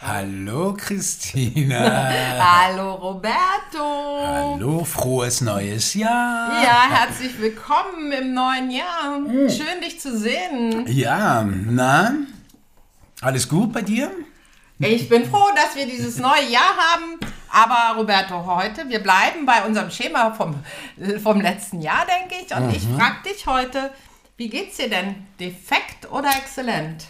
Hallo Christina. Hallo Roberto. Hallo, frohes neues Jahr. Ja, herzlich willkommen im neuen Jahr. Schön dich zu sehen. Ja, na, alles gut bei dir? Ich bin froh, dass wir dieses neue Jahr haben. Aber Roberto, heute, wir bleiben bei unserem Schema vom, vom letzten Jahr, denke ich. Und ich frage dich heute, wie geht's dir denn? Defekt oder exzellent?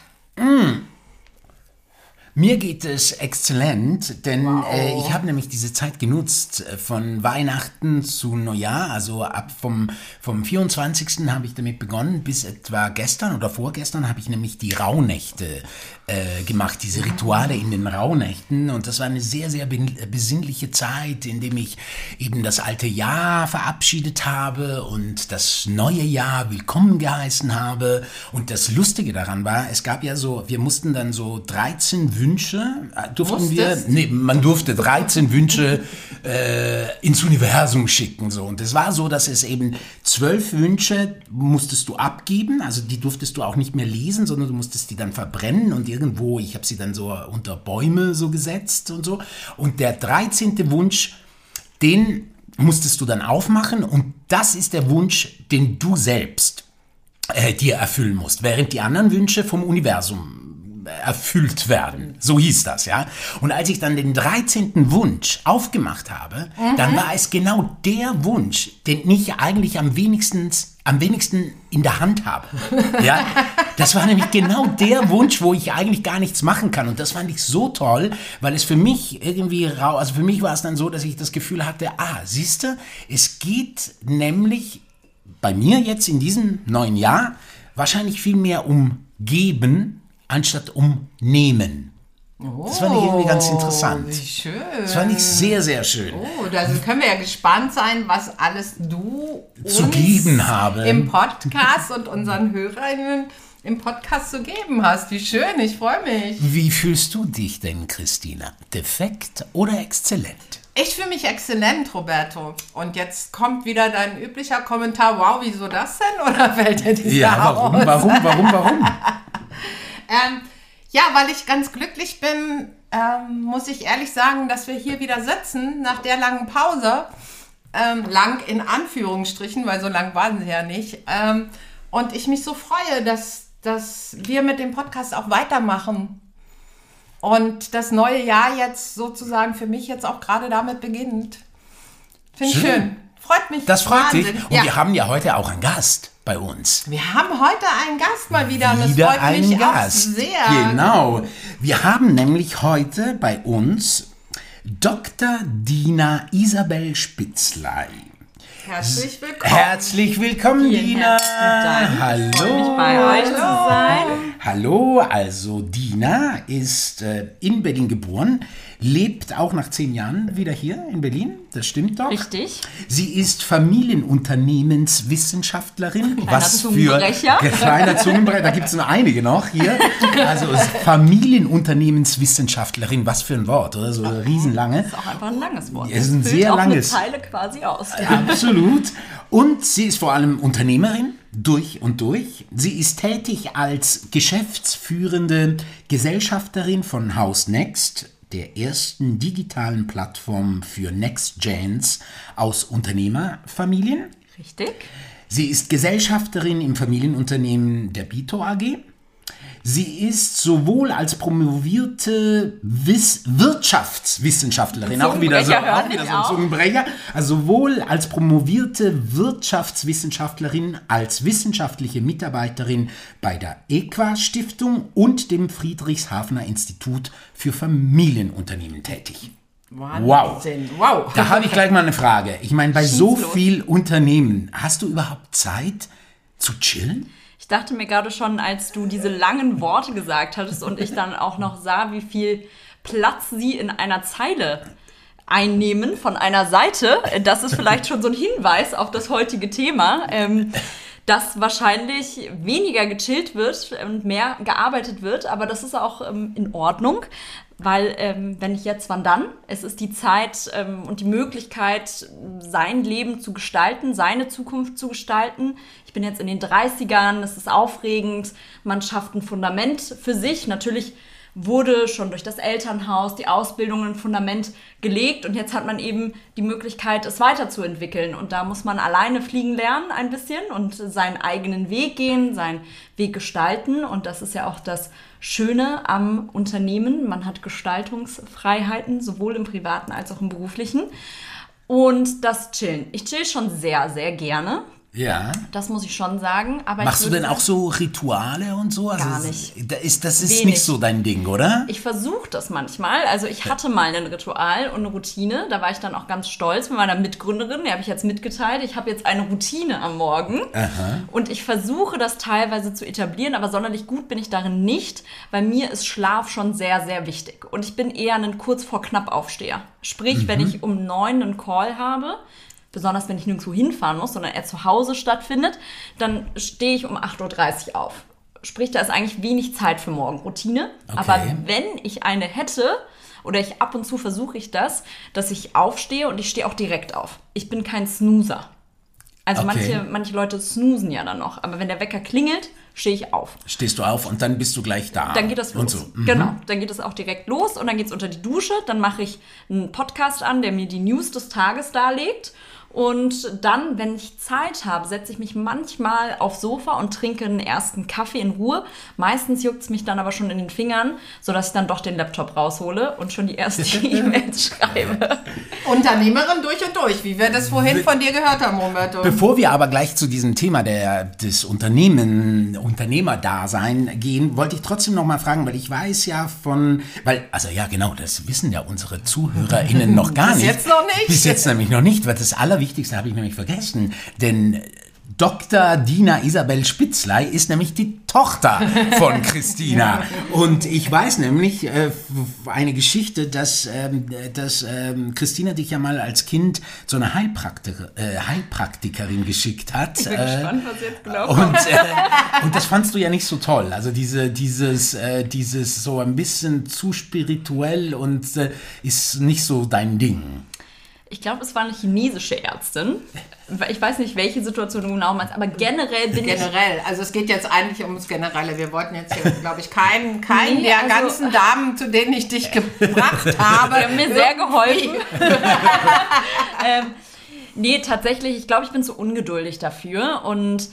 Mir geht es exzellent, denn äh, ich habe nämlich diese Zeit genutzt äh, von Weihnachten zu Neujahr, also ab vom, vom 24. habe ich damit begonnen, bis etwa gestern oder vorgestern habe ich nämlich die Rauhnächte äh, gemacht, diese Rituale in den Rauhnächten und das war eine sehr, sehr be- besinnliche Zeit, in dem ich eben das alte Jahr verabschiedet habe und das neue Jahr willkommen geheißen habe und das Lustige daran war, es gab ja so, wir mussten dann so 13 Wünsche, äh, durften wir, Musstest? nee, man durfte 13 Wünsche äh, ins Universum schicken. So. Und es war so, dass es eben zwölf Wünsche musstest du abgeben, also die durftest du auch nicht mehr lesen, sondern du musstest die dann verbrennen und irgendwo, ich habe sie dann so unter Bäume so gesetzt und so. Und der 13. Wunsch, den musstest du dann aufmachen und das ist der Wunsch, den du selbst äh, dir erfüllen musst, während die anderen Wünsche vom Universum erfüllt werden. So hieß das, ja. Und als ich dann den 13. Wunsch aufgemacht habe, dann war es genau der Wunsch, den ich eigentlich am wenigsten, am wenigsten in der Hand habe. Ja, das war nämlich genau der Wunsch, wo ich eigentlich gar nichts machen kann. Und das fand ich so toll, weil es für mich irgendwie rau, also für mich war es dann so, dass ich das Gefühl hatte, ah, siehst du, es geht nämlich bei mir jetzt in diesem neuen Jahr wahrscheinlich viel mehr um geben anstatt um nehmen. Das fand ich irgendwie ganz interessant. Wie schön. Das fand ich sehr, sehr schön. Oh, da können wir ja gespannt sein, was alles du Zu uns geben habe. im Podcast und unseren Hörerinnen im Podcast zu geben hast. Wie schön, ich freue mich. Wie fühlst du dich denn, Christina? Defekt oder exzellent? Ich fühle mich exzellent, Roberto. Und jetzt kommt wieder dein üblicher Kommentar. Wow, wieso das denn? Oder fällt dir dieser Ja, warum, aus? warum, warum, warum? Ähm, ja, weil ich ganz glücklich bin, ähm, muss ich ehrlich sagen, dass wir hier wieder sitzen nach der langen Pause. Ähm, lang in Anführungsstrichen, weil so lang waren sie ja nicht. Ähm, und ich mich so freue, dass, dass wir mit dem Podcast auch weitermachen. Und das neue Jahr jetzt sozusagen für mich jetzt auch gerade damit beginnt. Finde ich Schön. schön. Freut mich. Das freut dich. Wahnsinn. Und ja. wir haben ja heute auch einen Gast bei uns. wir haben heute einen Gast mal wieder und das Wieder freut einen mich Gast. auch sehr. Genau. Wir haben nämlich heute bei uns Dr. Dina Isabel Spitzlei. Herzlich willkommen. Herzlich willkommen, Vielen Dina. Dank. Hallo. Freue mich bei euch zu sein. Hallo, also Dina ist äh, in Berlin geboren, lebt auch nach zehn Jahren wieder hier in Berlin. Das stimmt doch. Richtig. Sie ist Familienunternehmenswissenschaftlerin. Kleiner Zungenbrecher. Für, kleiner Zungenbrecher, da gibt es nur einige noch hier. Also Familienunternehmenswissenschaftlerin, was für ein Wort, oder? So riesenlange. Ist auch einfach ein langes Wort. Es ist ein Das sehr langes. Zeile quasi aus. Absolut. Und sie ist vor allem Unternehmerin durch und durch. Sie ist tätig als geschäftsführende Gesellschafterin von House Next, der ersten digitalen Plattform für Next Gens aus Unternehmerfamilien. Richtig. Sie ist Gesellschafterin im Familienunternehmen der Bito AG. Sie ist sowohl als promovierte Wiss Wirtschaftswissenschaftlerin, auch wieder, so, auch wieder so ein. Zungenbrecher, also sowohl als promovierte Wirtschaftswissenschaftlerin als wissenschaftliche Mitarbeiterin bei der EQUA Stiftung und dem Friedrichshafener Institut für Familienunternehmen tätig. Wow. Wahnsinn. Wow. Da habe ich gleich mal eine Frage. Ich meine, bei so los. viel Unternehmen, hast du überhaupt Zeit zu chillen? Ich dachte mir gerade schon, als du diese langen Worte gesagt hattest und ich dann auch noch sah, wie viel Platz sie in einer Zeile einnehmen von einer Seite, das ist vielleicht schon so ein Hinweis auf das heutige Thema. Ähm, dass wahrscheinlich weniger gechillt wird und mehr gearbeitet wird, aber das ist auch ähm, in Ordnung, weil ähm, wenn nicht jetzt, wann dann? Es ist die Zeit ähm, und die Möglichkeit, sein Leben zu gestalten, seine Zukunft zu gestalten. Ich bin jetzt in den 30ern, es ist aufregend, man schafft ein Fundament für sich. Natürlich wurde schon durch das Elternhaus, die Ausbildung ein Fundament gelegt und jetzt hat man eben die Möglichkeit, es weiterzuentwickeln. Und da muss man alleine fliegen lernen ein bisschen und seinen eigenen Weg gehen, seinen Weg gestalten. Und das ist ja auch das Schöne am Unternehmen. Man hat Gestaltungsfreiheiten, sowohl im privaten als auch im beruflichen. Und das Chillen. Ich chill schon sehr, sehr gerne. Ja. Das muss ich schon sagen. Aber Machst du denn auch so Rituale und so? Also Gar nicht. Ist, das ist Wenig. nicht so dein Ding, oder? Ich versuche das manchmal. Also ich hatte mal ein Ritual und eine Routine. Da war ich dann auch ganz stolz mit meiner Mitgründerin. Die habe ich jetzt mitgeteilt. Ich habe jetzt eine Routine am Morgen. Und ich versuche das teilweise zu etablieren, aber sonderlich gut bin ich darin nicht, weil mir ist Schlaf schon sehr, sehr wichtig. Und ich bin eher ein kurz vor knapp Aufsteher. Sprich, wenn ich um neun einen Call habe, besonders wenn ich nirgendwo hinfahren muss, sondern er zu Hause stattfindet, dann stehe ich um 8.30 Uhr auf. Sprich, da ist eigentlich wenig Zeit für Morgenroutine. Okay. Aber wenn ich eine hätte, oder ich ab und zu versuche ich das, dass ich aufstehe und ich stehe auch direkt auf. Ich bin kein Snoozer. Also Okay. manche, manche Leute snoosen ja dann noch. Aber wenn der Wecker klingelt, stehe ich auf. Stehst du auf und dann bist du gleich da. Dann geht das los. Und so. Mhm. Genau, dann geht es auch direkt los und dann geht es unter die Dusche. Dann mache ich einen Podcast an, der mir die News des Tages darlegt. Und dann, wenn ich Zeit habe, setze ich mich manchmal aufs Sofa und trinke einen ersten Kaffee in Ruhe. Meistens juckt es mich dann aber schon in den Fingern, sodass ich dann doch den Laptop raushole und schon die erste E-Mail schreibe. Unternehmerin durch und durch, wie wir das vorhin von dir gehört haben, Roberto. Bevor wir aber gleich zu diesem Thema der, des Unternehmen, Unternehmerdasein gehen, wollte ich trotzdem noch mal fragen, weil ich weiß ja von, weil, also ja genau, das wissen ja unsere ZuhörerInnen noch gar Bis nicht. jetzt noch nicht. Bis jetzt nämlich noch nicht, weil das Allerwichtigste habe ich nämlich vergessen, denn Dr. Dina Isabel Spitzlei ist nämlich die Tochter von Christina. Und ich weiß nämlich äh, eine Geschichte, dass, ähm, dass ähm, Christina dich ja mal als Kind zu einer Heilpraktiker, äh, Heilpraktikerin geschickt hat. Ich bin äh, gespannt, was jetzt genau kommt. und, äh, und das fandst du ja nicht so toll. Also diese, dieses, äh, dieses so ein bisschen zu spirituell und äh, ist nicht so dein Ding. Ich glaube, es war eine chinesische Ärztin. Ich weiß nicht, welche Situation du genau meinst, aber generell bin ich Generell, also es geht jetzt eigentlich ums Generelle. Wir wollten jetzt hier, glaube ich, keinen, keinen Nee, der also- ganzen Damen, zu denen ich dich gebracht habe. Die haben mir sehr geholfen. ähm, nee, tatsächlich, ich glaube, ich bin zu ungeduldig dafür und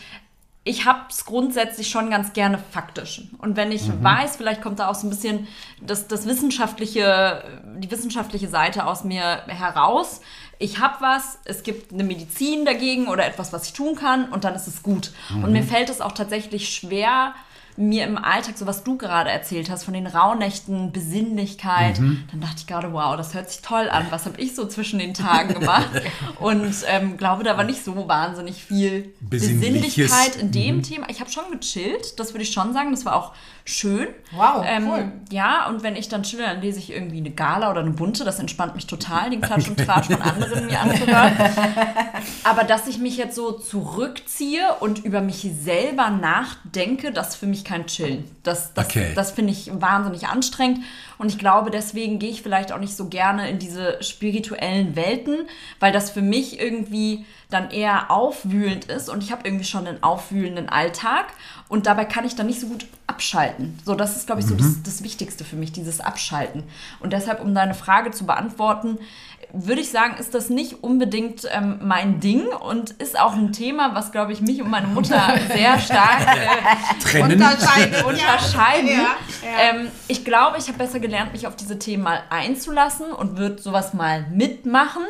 ich habe es grundsätzlich schon ganz gerne faktisch. Und wenn ich weiß, vielleicht kommt da auch so ein bisschen das, das wissenschaftliche, die wissenschaftliche Seite aus mir heraus. Ich habe was, es gibt eine Medizin dagegen oder etwas, was ich tun kann und dann ist es gut. Und mir fällt es auch tatsächlich schwer, mir im Alltag, so was du gerade erzählt hast, von den Rauhnächten, Besinnlichkeit, dann dachte ich gerade, wow, das hört sich toll an. Was habe ich so zwischen den Tagen gemacht? Und ähm, glaube, da war nicht so wahnsinnig viel. Besinnlichkeit in dem Thema. Ich habe schon gechillt, das würde ich schon sagen. Das war auch schön. Wow, ähm, cool. Ja, und wenn ich dann chille, dann lese ich irgendwie eine Gala oder eine bunte. Das entspannt mich total, den Klatsch und Tratsch von anderen mir anzuhören. Aber dass ich mich jetzt so zurückziehe und über mich selber nachdenke, das für mich kein Chillen. Das, das, Okay. das finde ich wahnsinnig anstrengend. Und ich glaube, deswegen gehe ich vielleicht auch nicht so gerne in diese spirituellen Welten, weil das für mich irgendwie dann eher aufwühlend ist und ich habe irgendwie schon einen aufwühlenden Alltag und dabei kann ich dann nicht so gut abschalten. So, das ist, glaube ich, so das, das Wichtigste für mich, dieses Abschalten. Und deshalb, um deine Frage zu beantworten, würde ich sagen, ist das nicht unbedingt ähm, mein Ding und ist auch ein Thema, was, glaube ich, mich und meine Mutter sehr stark äh. Unterscheiden. unterscheiden. Ja, ja. Ähm, ich glaube, ich habe besser gelernt, mich auf diese Themen mal einzulassen und würde sowas mal mitmachen.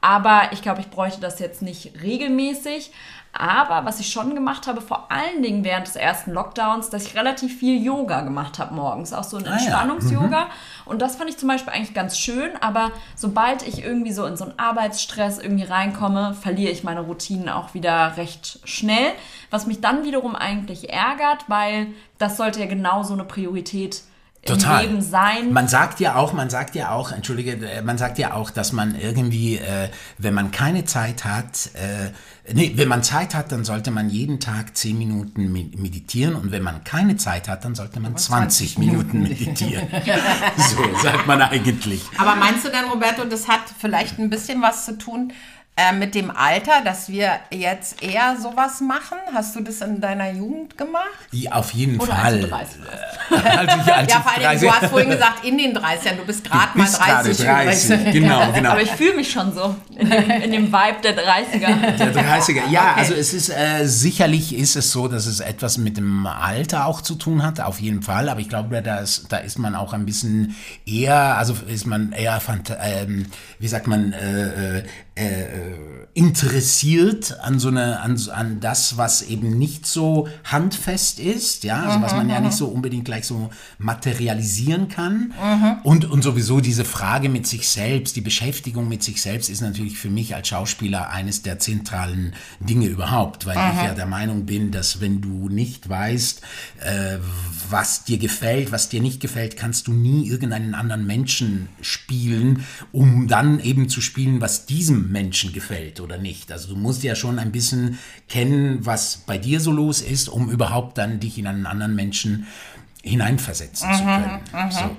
Aber ich glaube, ich bräuchte das jetzt nicht regelmäßig. Aber was ich schon gemacht habe, vor allen Dingen während des ersten Lockdowns, dass ich relativ viel Yoga gemacht habe morgens. Auch so ein Ah ja. Entspannungs-Yoga. Und das fand ich zum Beispiel eigentlich ganz schön. Aber sobald ich irgendwie so in so einen Arbeitsstress irgendwie reinkomme, verliere ich meine Routinen auch wieder recht schnell. Was mich dann wiederum eigentlich ärgert, weil das sollte ja genau so eine Priorität Total. im Leben sein. Man sagt ja auch, man sagt ja auch, entschuldige, äh, man sagt ja auch, dass man irgendwie, äh, wenn man keine Zeit hat, äh, nee, wenn man Zeit hat, dann sollte man jeden Tag 10 Minuten me- meditieren und wenn man keine Zeit hat, dann sollte man 20 Minuten meditieren. so sagt man eigentlich. Aber meinst du denn, Roberto, das hat vielleicht ein bisschen was zu tun äh, mit dem Alter, dass wir jetzt eher sowas machen? Hast du das in deiner Jugend gemacht? Ja, auf jeden Oder als Fall. du 30 Als ich, als Ja, vor allem, 30 du hast vorhin gesagt, in den 30ern, du bist gerade mal bist gerade 30. 30. übrigens. Genau, genau. Aber ich fühle mich schon so in dem, in dem Vibe der 30er. Der 30er. Ja, Okay. also es ist äh, sicherlich ist es so, dass es etwas mit dem Alter auch zu tun hat, auf jeden Fall. Aber ich glaube, da ist, da ist man auch ein bisschen eher, also ist man eher, fant- ähm, wie sagt man, äh, äh, äh, interessiert an so eine, an, an das, was eben nicht so handfest ist, ja, also was man ja nicht so unbedingt gleich so materialisieren kann. Und, und sowieso diese Frage mit sich selbst, die Beschäftigung mit sich selbst ist natürlich für mich als Schauspieler eines der zentralen Dinge überhaupt, weil ich ja der Meinung bin, dass wenn du nicht weißt, äh, was dir gefällt, was dir nicht gefällt, kannst du nie irgendeinen anderen Menschen spielen, um dann eben zu spielen, was diesem Menschen gefällt oder nicht. Also du musst ja schon ein bisschen kennen, was bei dir so los ist, um überhaupt dann dich in einen anderen Menschen hineinversetzen zu können. So.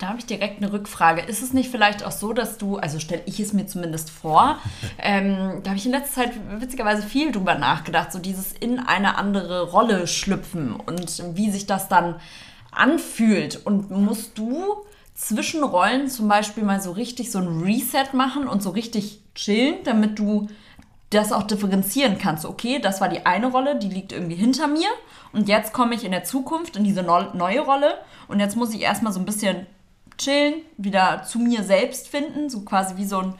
Da habe ich direkt eine Rückfrage. Ist es nicht vielleicht auch so, dass du, also stelle ich es mir zumindest vor, ähm, da habe ich in letzter Zeit witzigerweise viel drüber nachgedacht, so dieses in eine andere Rolle schlüpfen und wie sich das dann anfühlt. Und musst du zwischen Rollen zum Beispiel mal so richtig so ein Reset machen und so richtig chillen, damit du das auch differenzieren kannst. Okay, das war die eine Rolle, die liegt irgendwie hinter mir und jetzt komme ich in der Zukunft in diese neu- neue Rolle und jetzt muss ich erstmal so ein bisschen chillen, wieder zu mir selbst finden, so quasi wie so ein,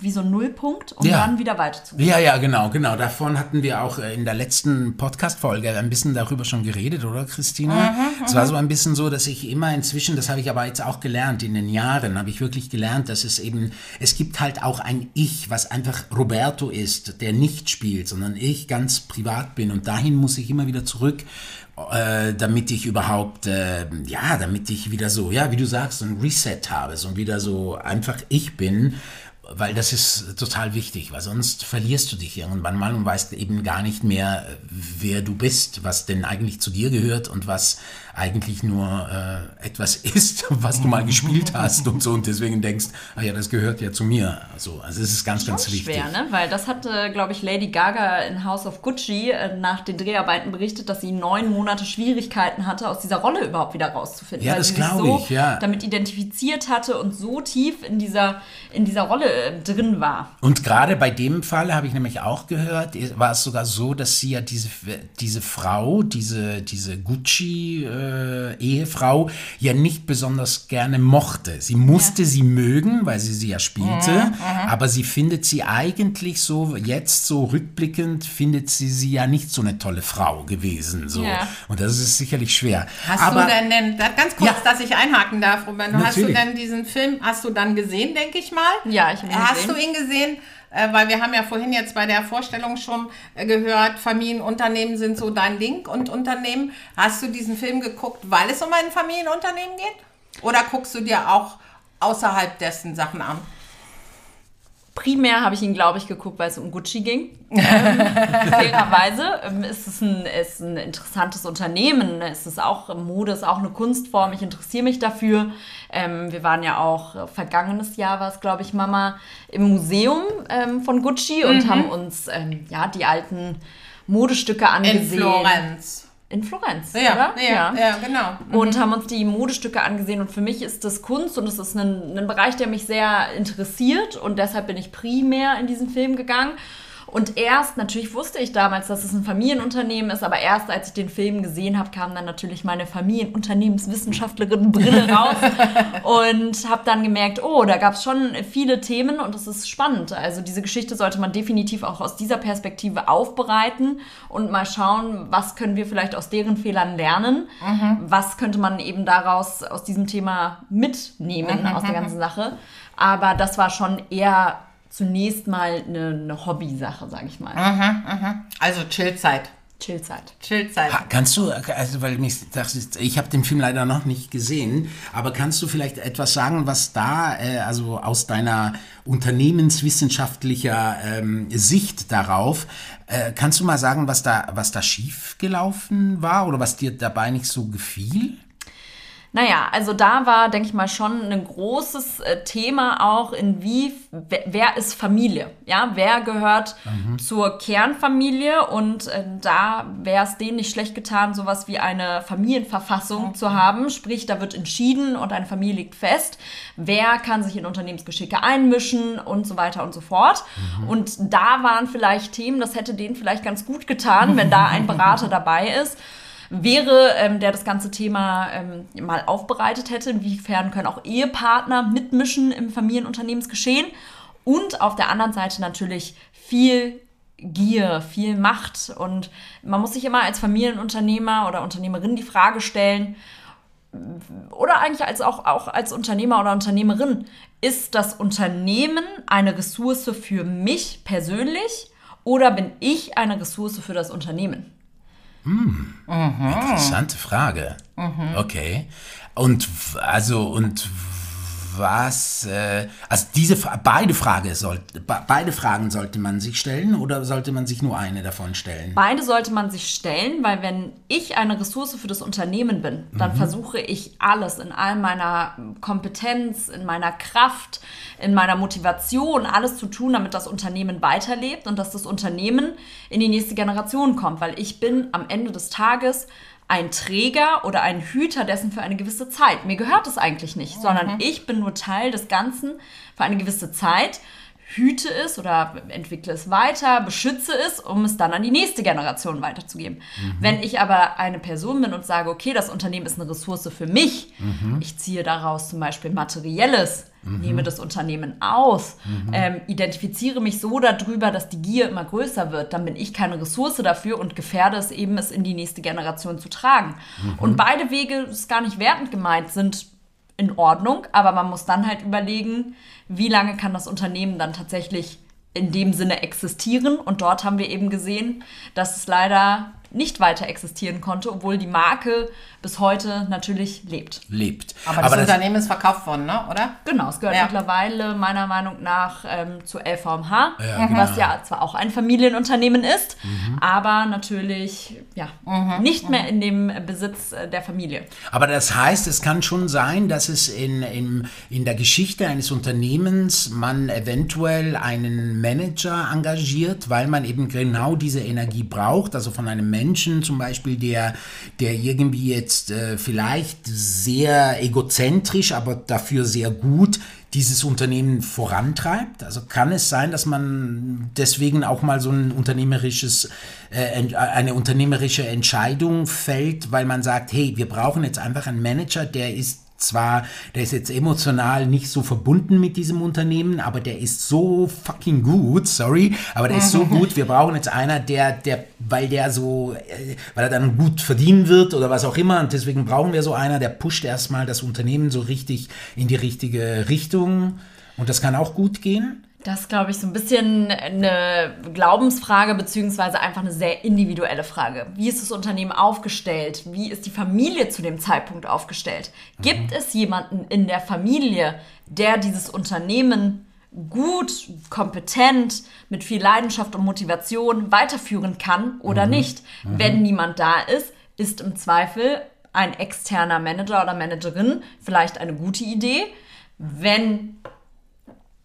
wie so ein Nullpunkt, um Ja. dann wieder weiterzugehen. Ja, ja, genau, genau. Davon hatten wir auch äh, in der letzten Podcast-Folge ein bisschen darüber schon geredet, oder Christina? es war so ein bisschen so, dass ich immer inzwischen, das habe ich aber jetzt auch gelernt, in den Jahren habe ich wirklich gelernt, dass es eben, es gibt halt auch ein Ich, was einfach Roberto ist, der nicht spielt, sondern ich ganz privat bin und dahin muss ich immer wieder zurück äh, damit ich überhaupt, äh, ja, damit ich wieder so, ja, wie du sagst, ein Reset habe, so wieder so einfach ich bin, weil das ist total wichtig, weil sonst verlierst du dich irgendwann mal und weißt eben gar nicht mehr, wer du bist, was denn eigentlich zu dir gehört und was eigentlich nur äh, etwas ist, was du mal gespielt hast und so und deswegen denkst, ah ja, das gehört ja zu mir. Also, also es ist ganz, ganz Schon wichtig. schwer, ne? Weil das hatte, glaube ich, Lady Gaga in House of Gucci äh, nach den Dreharbeiten berichtet, dass sie neun Monate Schwierigkeiten hatte, aus dieser Rolle überhaupt wieder rauszufinden. Ja, weil das glaube so ich, ja. damit identifiziert hatte und so tief in dieser, in dieser Rolle äh, drin war. Und gerade bei dem Fall habe ich nämlich auch gehört, war es sogar so, dass sie ja diese, diese Frau, diese, diese Gucci-Ehefrau, ja nicht besonders gerne mochte. Sie musste sie mögen, weil sie sie ja spielte, aber sie findet sie eigentlich so, jetzt so rückblickend, findet sie sie ja nicht so eine tolle Frau gewesen. So. Ja. Und das ist sicherlich schwer. Hast aber, du denn, denn ganz kurz, Ja. dass ich einhaken darf, Ruben, hast du denn diesen Film, hast du dann gesehen, denke ich mal? Ja, ich habe ihn Hast gesehen. du ihn gesehen? Äh, weil wir haben ja vorhin jetzt bei der Vorstellung schon äh, gehört, Familienunternehmen sind so dein Ding und Unternehmen. Hast du diesen Film geguckt, weil es um ein Familienunternehmen geht? Oder guckst du dir auch außerhalb dessen Sachen an? Primär habe ich ihn, glaube ich, geguckt, weil es um Gucci ging. Ähm, fairerweise ähm, ist es ein, ist ein interessantes Unternehmen. Es ist auch Mode, ist auch eine Kunstform. Ich interessiere mich dafür. Ähm, wir waren ja auch äh, vergangenes Jahr, war es, glaube ich, Mama, im Museum ähm, von Gucci und haben uns ähm, ja die alten Modestücke In angesehen. Florenz. In Florenz, Ja, oder? ja, ja, genau. und haben uns die Modestücke angesehen. Und für mich ist das Kunst und es ist ein, ein Bereich, der mich sehr interessiert. Und deshalb bin ich primär in diesen Film gegangen. Und erst, natürlich wusste ich damals, dass es ein Familienunternehmen ist, aber erst als ich den Film gesehen habe, kam dann natürlich meine Familienunternehmenswissenschaftlerin-Brille raus und habe dann gemerkt, oh, da gab es schon viele Themen und es ist spannend. Also diese Geschichte sollte man definitiv auch aus dieser Perspektive aufbereiten und mal schauen, was können wir vielleicht aus deren Fehlern lernen, was könnte man eben daraus aus diesem Thema mitnehmen, aus der ganzen Sache. Aber das war schon eher zunächst mal eine, eine Hobby-Sache, sage ich mal. Also Chillzeit. Chillzeit. Chillzeit. Ha, Kannst du, also weil mich, das ist, ich habe den Film leider noch nicht gesehen, aber kannst du vielleicht etwas sagen, was da, äh, also aus deiner unternehmenswissenschaftlicher ähm, Sicht darauf, äh, kannst du mal sagen, was da, was da schief gelaufen war oder was dir dabei nicht so gefiel? Naja, also da war, denke ich mal, schon ein großes äh, Thema auch, in wie, wer, ist Familie? Ja, wer gehört mhm. zur Kernfamilie? Und äh, da wäre es denen nicht schlecht getan, sowas wie eine Familienverfassung mhm. zu haben. Sprich, da wird entschieden und eine Familie liegt fest. Wer kann sich in Unternehmensgeschicke einmischen und so weiter und so fort. Mhm. Und da waren vielleicht Themen, das hätte denen vielleicht ganz gut getan, wenn da ein Berater dabei ist wäre, ähm, der das ganze Thema ähm, mal aufbereitet hätte. Inwiefern können auch Ehepartner mitmischen im Familienunternehmensgeschehen? Und auf der anderen Seite natürlich viel Gier, viel Macht. Und man muss sich immer als Familienunternehmer oder Unternehmerin die Frage stellen, oder eigentlich als auch, auch als Unternehmer oder Unternehmerin, ist das Unternehmen eine Ressource für mich persönlich oder bin ich eine Ressource für das Unternehmen? Hm. Mhm. Interessante Frage. Mhm. Okay. Und also und was, äh, also diese, beide, Frage sollte, beide Fragen sollte man sich stellen oder sollte man sich nur eine davon stellen? Beide sollte man sich stellen, weil wenn ich eine Ressource für das Unternehmen bin, dann mhm. versuche ich alles in all meiner Kompetenz, in meiner Kraft, in meiner Motivation, alles zu tun, damit das Unternehmen weiterlebt und dass das Unternehmen in die nächste Generation kommt, weil ich bin am Ende des Tages ein Träger oder ein Hüter dessen für eine gewisse Zeit. Mir gehört es eigentlich nicht, mhm. sondern ich bin nur Teil des Ganzen für eine gewisse Zeit, hüte es oder entwickle es weiter, beschütze es, um es dann an die nächste Generation weiterzugeben. Mhm. Wenn ich aber eine Person bin und sage, okay, das Unternehmen ist eine Ressource für mich, mhm. ich ziehe daraus zum Beispiel materielles, mhm. nehme das Unternehmen aus, mhm. ähm, identifiziere mich so darüber, dass die Gier immer größer wird, dann bin ich keine Ressource dafür und gefährde es eben, es in die nächste Generation zu tragen. Mhm. Und beide Wege, das ist gar nicht wertend gemeint, sind in Ordnung, aber man muss dann halt überlegen, wie lange kann das Unternehmen dann tatsächlich in dem Sinne existieren. Und dort haben wir eben gesehen, dass es leider nicht weiter existieren konnte, obwohl die Marke bis heute natürlich lebt. Lebt. Aber, Aber das, Unternehmen ist verkauft worden, ne? oder? Genau, es gehört ja. mittlerweile meiner Meinung nach ähm, zu LVMH, ja, genau. was ja zwar auch ein Familienunternehmen ist, mhm. aber natürlich ja, mhm. nicht mehr in dem Besitz äh, der Familie. Aber das heißt, es kann schon sein, dass es in, in, in der Geschichte eines Unternehmens man eventuell einen Manager engagiert, weil man eben genau diese Energie braucht, also von einem Menschen zum Beispiel, der, der irgendwie jetzt äh, vielleicht sehr egozentrisch, aber dafür sehr gut dieses Unternehmen vorantreibt? Also kann es sein, dass man deswegen auch mal so ein unternehmerisches, äh, eine unternehmerische Entscheidung fällt, weil man sagt, hey, wir brauchen jetzt einfach einen Manager, der ist zwar, der ist jetzt emotional nicht so verbunden mit diesem Unternehmen, aber der ist so fucking gut, sorry, aber der ist so gut, wir brauchen jetzt einer, der, der, weil der so, äh, weil er dann gut verdienen wird oder was auch immer und deswegen brauchen wir so einer, der pusht erstmal das Unternehmen so richtig in die richtige Richtung und das kann auch gut gehen. Das ist, glaube ich, so ein bisschen eine Glaubensfrage, beziehungsweise einfach eine sehr individuelle Frage. Wie ist das Unternehmen aufgestellt? Wie ist die Familie zu dem Zeitpunkt aufgestellt? Mhm. Gibt es jemanden in der Familie, der dieses Unternehmen gut, kompetent, mit viel Leidenschaft und Motivation weiterführen kann oder mhm. nicht? Mhm. Wenn niemand da ist, ist im Zweifel ein externer Manager oder Managerin vielleicht eine gute Idee. Wenn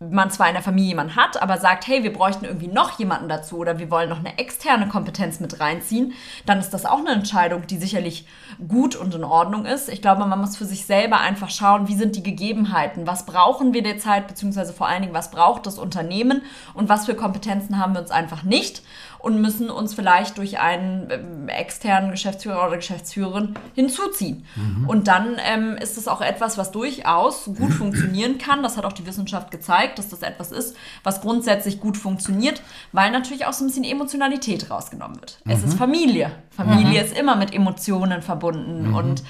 man zwar in der Familie jemanden hat, aber sagt, hey, wir bräuchten irgendwie noch jemanden dazu oder wir wollen noch eine externe Kompetenz mit reinziehen, dann ist das auch eine Entscheidung, die sicherlich gut und in Ordnung ist. Ich glaube, man muss für sich selber einfach schauen, wie sind die Gegebenheiten, was brauchen wir derzeit, beziehungsweise vor allen Dingen, was braucht das Unternehmen? Und was für Kompetenzen haben wir uns einfach nicht und müssen uns vielleicht durch einen ähm, externen Geschäftsführer oder Geschäftsführerin hinzuziehen. Mhm. Und dann ähm, ist es auch etwas, was durchaus gut funktionieren kann. Das hat auch die Wissenschaft gezeigt, dass das etwas ist, was grundsätzlich gut funktioniert, weil natürlich auch so ein bisschen Emotionalität rausgenommen wird. Mhm. Es ist Familie. Familie mhm. ist immer mit Emotionen verbunden mhm. und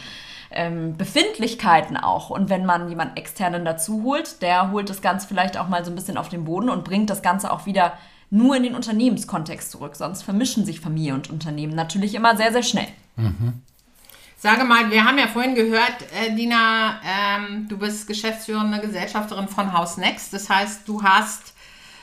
ähm, Befindlichkeiten auch. Und wenn man jemanden externen dazu holt, der holt das Ganze vielleicht auch mal so ein bisschen auf den Boden und bringt das Ganze auch wieder nur in den Unternehmenskontext zurück. Sonst vermischen sich Familie und Unternehmen natürlich immer sehr, sehr schnell. Mhm. Sage mal, wir haben ja vorhin gehört, äh, Dina, ähm, du bist geschäftsführende Gesellschafterin von House Next. Das heißt, du hast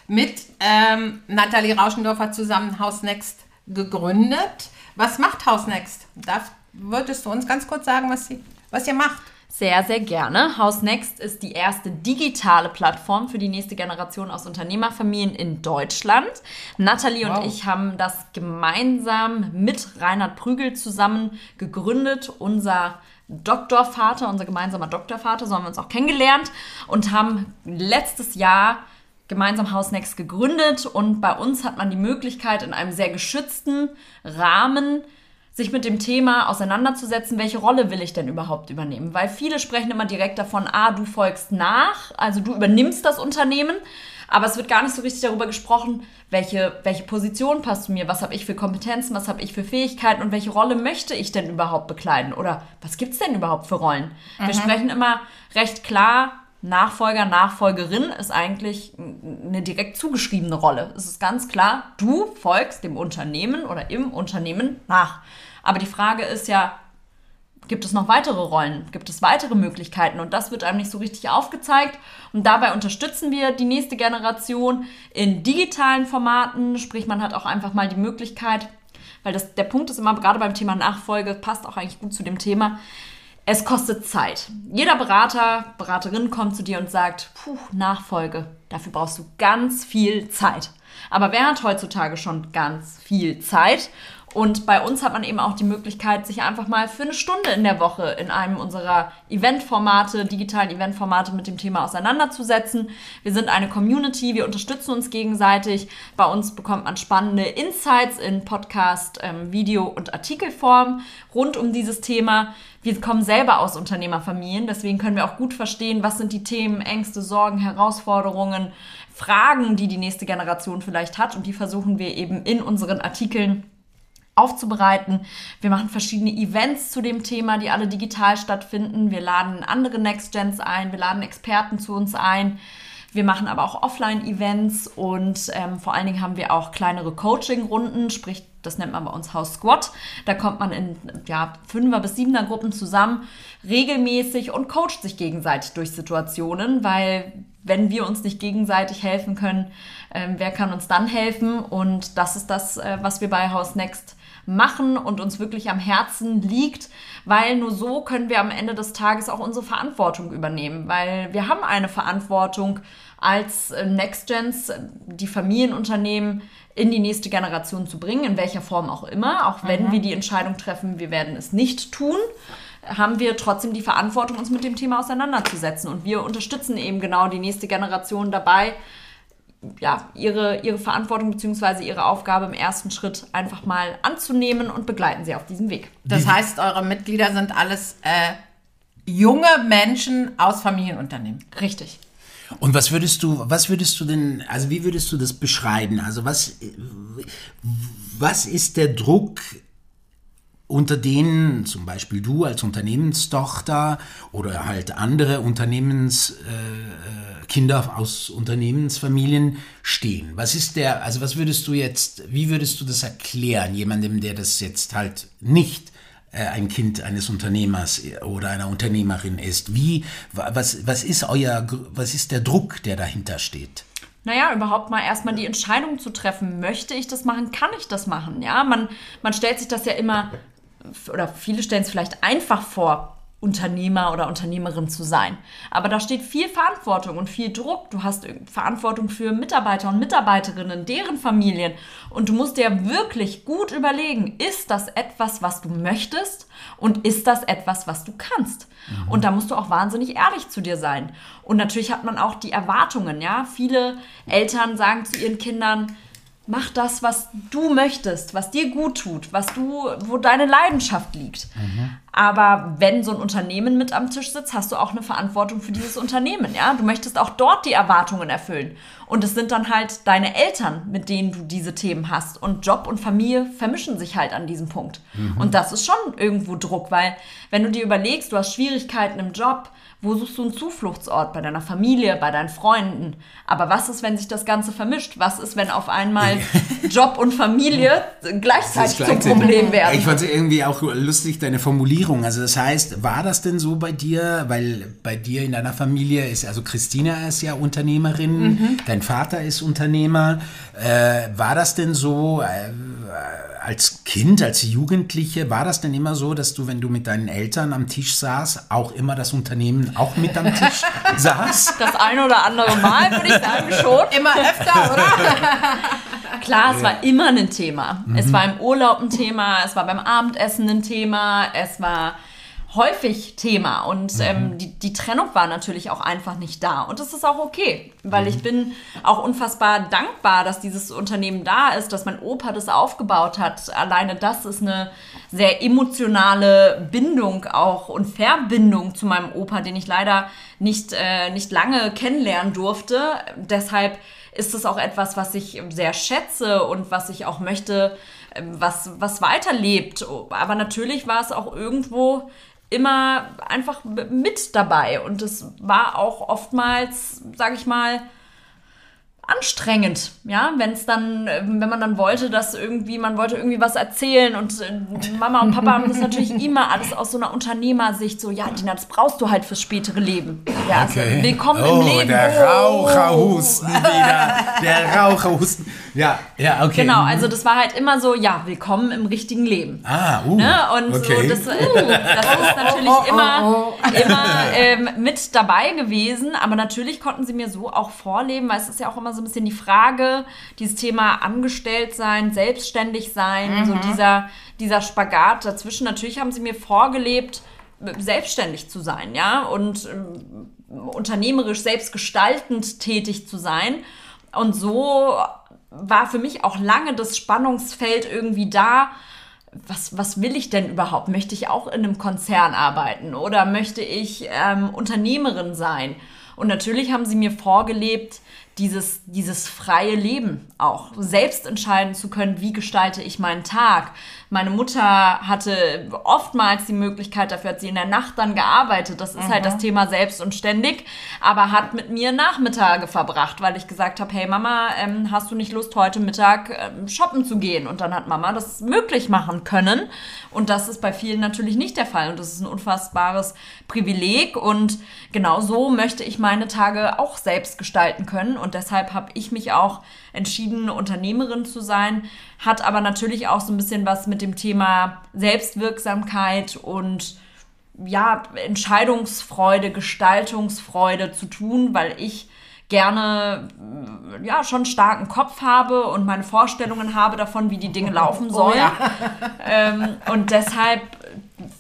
mit ähm, Nathalie Rauschendorfer zusammen House Next gegründet. Was macht House Next? Darf, würdest du uns ganz kurz sagen, was, sie, was ihr macht? Sehr, sehr gerne. House Next ist die erste digitale Plattform für die nächste Generation aus Unternehmerfamilien in Deutschland. Nathalie wow. und ich haben das gemeinsam mit Reinhard Prügel zusammen gegründet. Unser Doktorvater, unser gemeinsamer Doktorvater, so haben wir uns auch kennengelernt und haben letztes Jahr gemeinsam House Next gegründet und bei uns hat man die Möglichkeit, in einem sehr geschützten Rahmen sich mit dem Thema auseinanderzusetzen, welche Rolle will ich denn überhaupt übernehmen? Weil viele sprechen immer direkt davon, ah, du folgst nach, also du übernimmst das Unternehmen, aber es wird gar nicht so richtig darüber gesprochen, welche, welche Position passt zu mir, was habe ich für Kompetenzen, was habe ich für Fähigkeiten und welche Rolle möchte ich denn überhaupt bekleiden oder was gibt es denn überhaupt für Rollen? Mhm. Wir sprechen immer recht klar, Nachfolger, Nachfolgerin ist eigentlich eine direkt zugeschriebene Rolle. Es ist ganz klar, du folgst dem Unternehmen oder im Unternehmen nach. Aber die Frage ist ja, gibt es noch weitere Rollen? Gibt es weitere Möglichkeiten? Und das wird einem nicht so richtig aufgezeigt. Und dabei unterstützen wir die nächste Generation in digitalen Formaten. Sprich, man hat auch einfach mal die Möglichkeit, weil das, der Punkt ist immer, gerade beim Thema Nachfolge, passt auch eigentlich gut zu dem Thema. Es kostet Zeit. Jeder Berater, Beraterin kommt zu dir und sagt, puh, Nachfolge, dafür brauchst du ganz viel Zeit. Aber wer hat heutzutage schon ganz viel Zeit? Und bei uns hat man eben auch die Möglichkeit, sich einfach mal für eine Stunde in der Woche in einem unserer Eventformate, digitalen Eventformate mit dem Thema auseinanderzusetzen. Wir sind eine Community, wir unterstützen uns gegenseitig. Bei uns bekommt man spannende Insights in Podcast, ähm, Video und Artikelform rund um dieses Thema. Wir kommen selber aus Unternehmerfamilien, deswegen können wir auch gut verstehen, was sind die Themen, Ängste, Sorgen, Herausforderungen, Fragen, die die nächste Generation vielleicht hat. Und die versuchen wir eben in unseren Artikeln aufzubereiten. Wir machen verschiedene Events zu dem Thema, die alle digital stattfinden. Wir laden andere Next Gens ein, wir laden Experten zu uns ein. Wir machen aber auch Offline-Events und ähm, vor allen Dingen haben wir auch kleinere Coaching-Runden, sprich, das nennt man bei uns House Squad. Da kommt man in ja, Fünfer- bis Siebener Gruppen zusammen, regelmäßig und coacht sich gegenseitig durch Situationen, weil wenn wir uns nicht gegenseitig helfen können, ähm, wer kann uns dann helfen? Und das ist das, äh, was wir bei House Next machen und uns wirklich am Herzen liegt, weil nur so können wir am Ende des Tages auch unsere Verantwortung übernehmen, weil wir haben eine Verantwortung als äh, NextGens, die Familienunternehmen in die nächste Generation zu bringen, in welcher Form auch immer, auch wenn mhm. wir die Entscheidung treffen, wir werden es nicht tun haben wir trotzdem die Verantwortung, uns mit dem Thema auseinanderzusetzen. Und wir unterstützen eben genau die nächste Generation dabei, ja, ihre, ihre Verantwortung bzw. ihre Aufgabe im ersten Schritt einfach mal anzunehmen und begleiten sie auf diesem Weg. Das heißt, eure Mitglieder sind alles äh, junge Menschen aus Familienunternehmen. Richtig. Und was würdest du, was würdest du denn, also wie würdest du das beschreiben? Also was, was ist der Druck, unter denen zum Beispiel du als Unternehmenstochter oder halt andere Unternehmens äh, Kinder aus Unternehmensfamilien stehen. Was ist der, also was würdest du jetzt, wie würdest du das erklären, jemandem, der das jetzt halt nicht äh, ein Kind eines Unternehmers oder einer Unternehmerin ist? Wie, was, was ist euer, was ist der Druck, der dahinter steht? naja, überhaupt mal erstmal die Entscheidung zu treffen, möchte ich das machen, kann ich das machen? Ja, man, man stellt sich das ja immer, oder viele stellen es vielleicht einfach vor, Unternehmer oder Unternehmerin zu sein. Aber da steht viel Verantwortung und viel Druck. Du hast Verantwortung für Mitarbeiter und Mitarbeiterinnen, deren Familien. Und du musst dir wirklich gut überlegen, ist das etwas, was du möchtest und ist das etwas, was du kannst? Mhm. Und da musst du auch wahnsinnig ehrlich zu dir sein. Und natürlich hat man auch die Erwartungen, ja. Viele Eltern sagen zu ihren Kindern, mach das, was du möchtest, was dir gut tut, was du, wo deine Leidenschaft liegt. Mhm. Aber wenn so ein Unternehmen mit am Tisch sitzt, hast du auch eine Verantwortung für dieses Unternehmen, ja? Du möchtest auch dort die Erwartungen erfüllen. Und es sind dann halt deine Eltern, mit denen du diese Themen hast. Und Job und Familie vermischen sich halt an diesem Punkt. Mhm. Und das ist schon irgendwo Druck, weil wenn du dir überlegst, du hast Schwierigkeiten im Job, wo suchst du einen Zufluchtsort? Bei deiner Familie, bei deinen Freunden. Aber was ist, wenn sich das Ganze vermischt? Was ist, wenn auf einmal Job und Familie gleichzeitig, gleichzeitig zum Problem werden? Ich fand irgendwie auch lustig, deine Formulierung. Also das heißt, war das denn so bei dir? Weil bei dir in deiner Familie ist, also Christina ist ja Unternehmerin, mhm. dein Vater ist Unternehmer. Äh, war das denn so, äh, als Kind, als Jugendliche, war das denn immer so, dass du, wenn du mit deinen Eltern am Tisch saß, auch immer das Unternehmen auch mit am Tisch saß? Das ein oder andere Mal, würde ich sagen, schon. Immer öfter, oder? Klar, es war immer ein Thema. Es war im Urlaub ein Thema, es war beim Abendessen ein Thema, es war häufig Thema und ähm, die, die Trennung war natürlich auch einfach nicht da und das ist auch okay, weil ich bin auch unfassbar dankbar, dass dieses Unternehmen da ist, dass mein Opa das aufgebaut hat. Alleine das ist eine sehr emotionale Bindung auch und Verbindung zu meinem Opa, den ich leider nicht, äh, nicht lange kennenlernen durfte. Deshalb ist es auch etwas, was ich sehr schätze und was ich auch möchte, ähm, was, was weiterlebt. Aber natürlich war es auch irgendwo immer einfach mit dabei. Und es war auch oftmals, sage ich mal, anstrengend, ja, wenn es dann, wenn man dann wollte, dass irgendwie, man wollte irgendwie was erzählen und äh, Mama und Papa haben das natürlich immer alles aus so einer Unternehmersicht so, ja, Dina, das brauchst du halt fürs spätere Leben. Ja, also, Okay. willkommen oh, im Leben. der Oh. Raucherhusten wieder. Der Raucherhusten. Ja, ja, okay. Genau, also das war halt immer so, ja, willkommen im richtigen Leben. Ah, uh, Ne? Und okay. so, das, äh, das ist natürlich immer, immer ähm, mit dabei gewesen. Aber natürlich konnten sie mir so auch vorleben, weil es ist ja auch immer so ein bisschen die Frage, dieses Thema angestellt sein, selbstständig sein, so dieser, dieser Spagat dazwischen. Natürlich haben sie mir vorgelebt, selbstständig zu sein, ja, und ähm, unternehmerisch selbstgestaltend tätig zu sein. Und so war für mich auch lange das Spannungsfeld irgendwie da. Was, was will ich denn überhaupt? Möchte ich auch in einem Konzern arbeiten oder möchte ich ähm, Unternehmerin sein? Und natürlich haben sie mir vorgelebt, dieses, dieses freie Leben auch, selbst entscheiden zu können, wie gestalte ich meinen Tag. Meine Mutter hatte oftmals die Möglichkeit, dafür hat sie in der Nacht dann gearbeitet. Das ist halt das Thema selbst und ständig, aber hat mit mir Nachmittage verbracht, weil ich gesagt habe, hey Mama, ähm, hast du nicht Lust, heute Mittag ähm, shoppen zu gehen? Und dann hat Mama das möglich machen können. Und das ist bei vielen natürlich nicht der Fall. Und das ist ein unfassbares Privileg. Und genau so möchte ich meine Tage auch selbst gestalten können. Und deshalb habe ich mich auch entschieden, Unternehmerin zu sein. Hat aber natürlich auch so ein bisschen was mit dem Thema Selbstwirksamkeit und ja, Entscheidungsfreude, Gestaltungsfreude zu tun, weil ich gerne ja schon einen starken Kopf habe und meine Vorstellungen habe davon, wie die Dinge laufen sollen. ja. ähm, und deshalb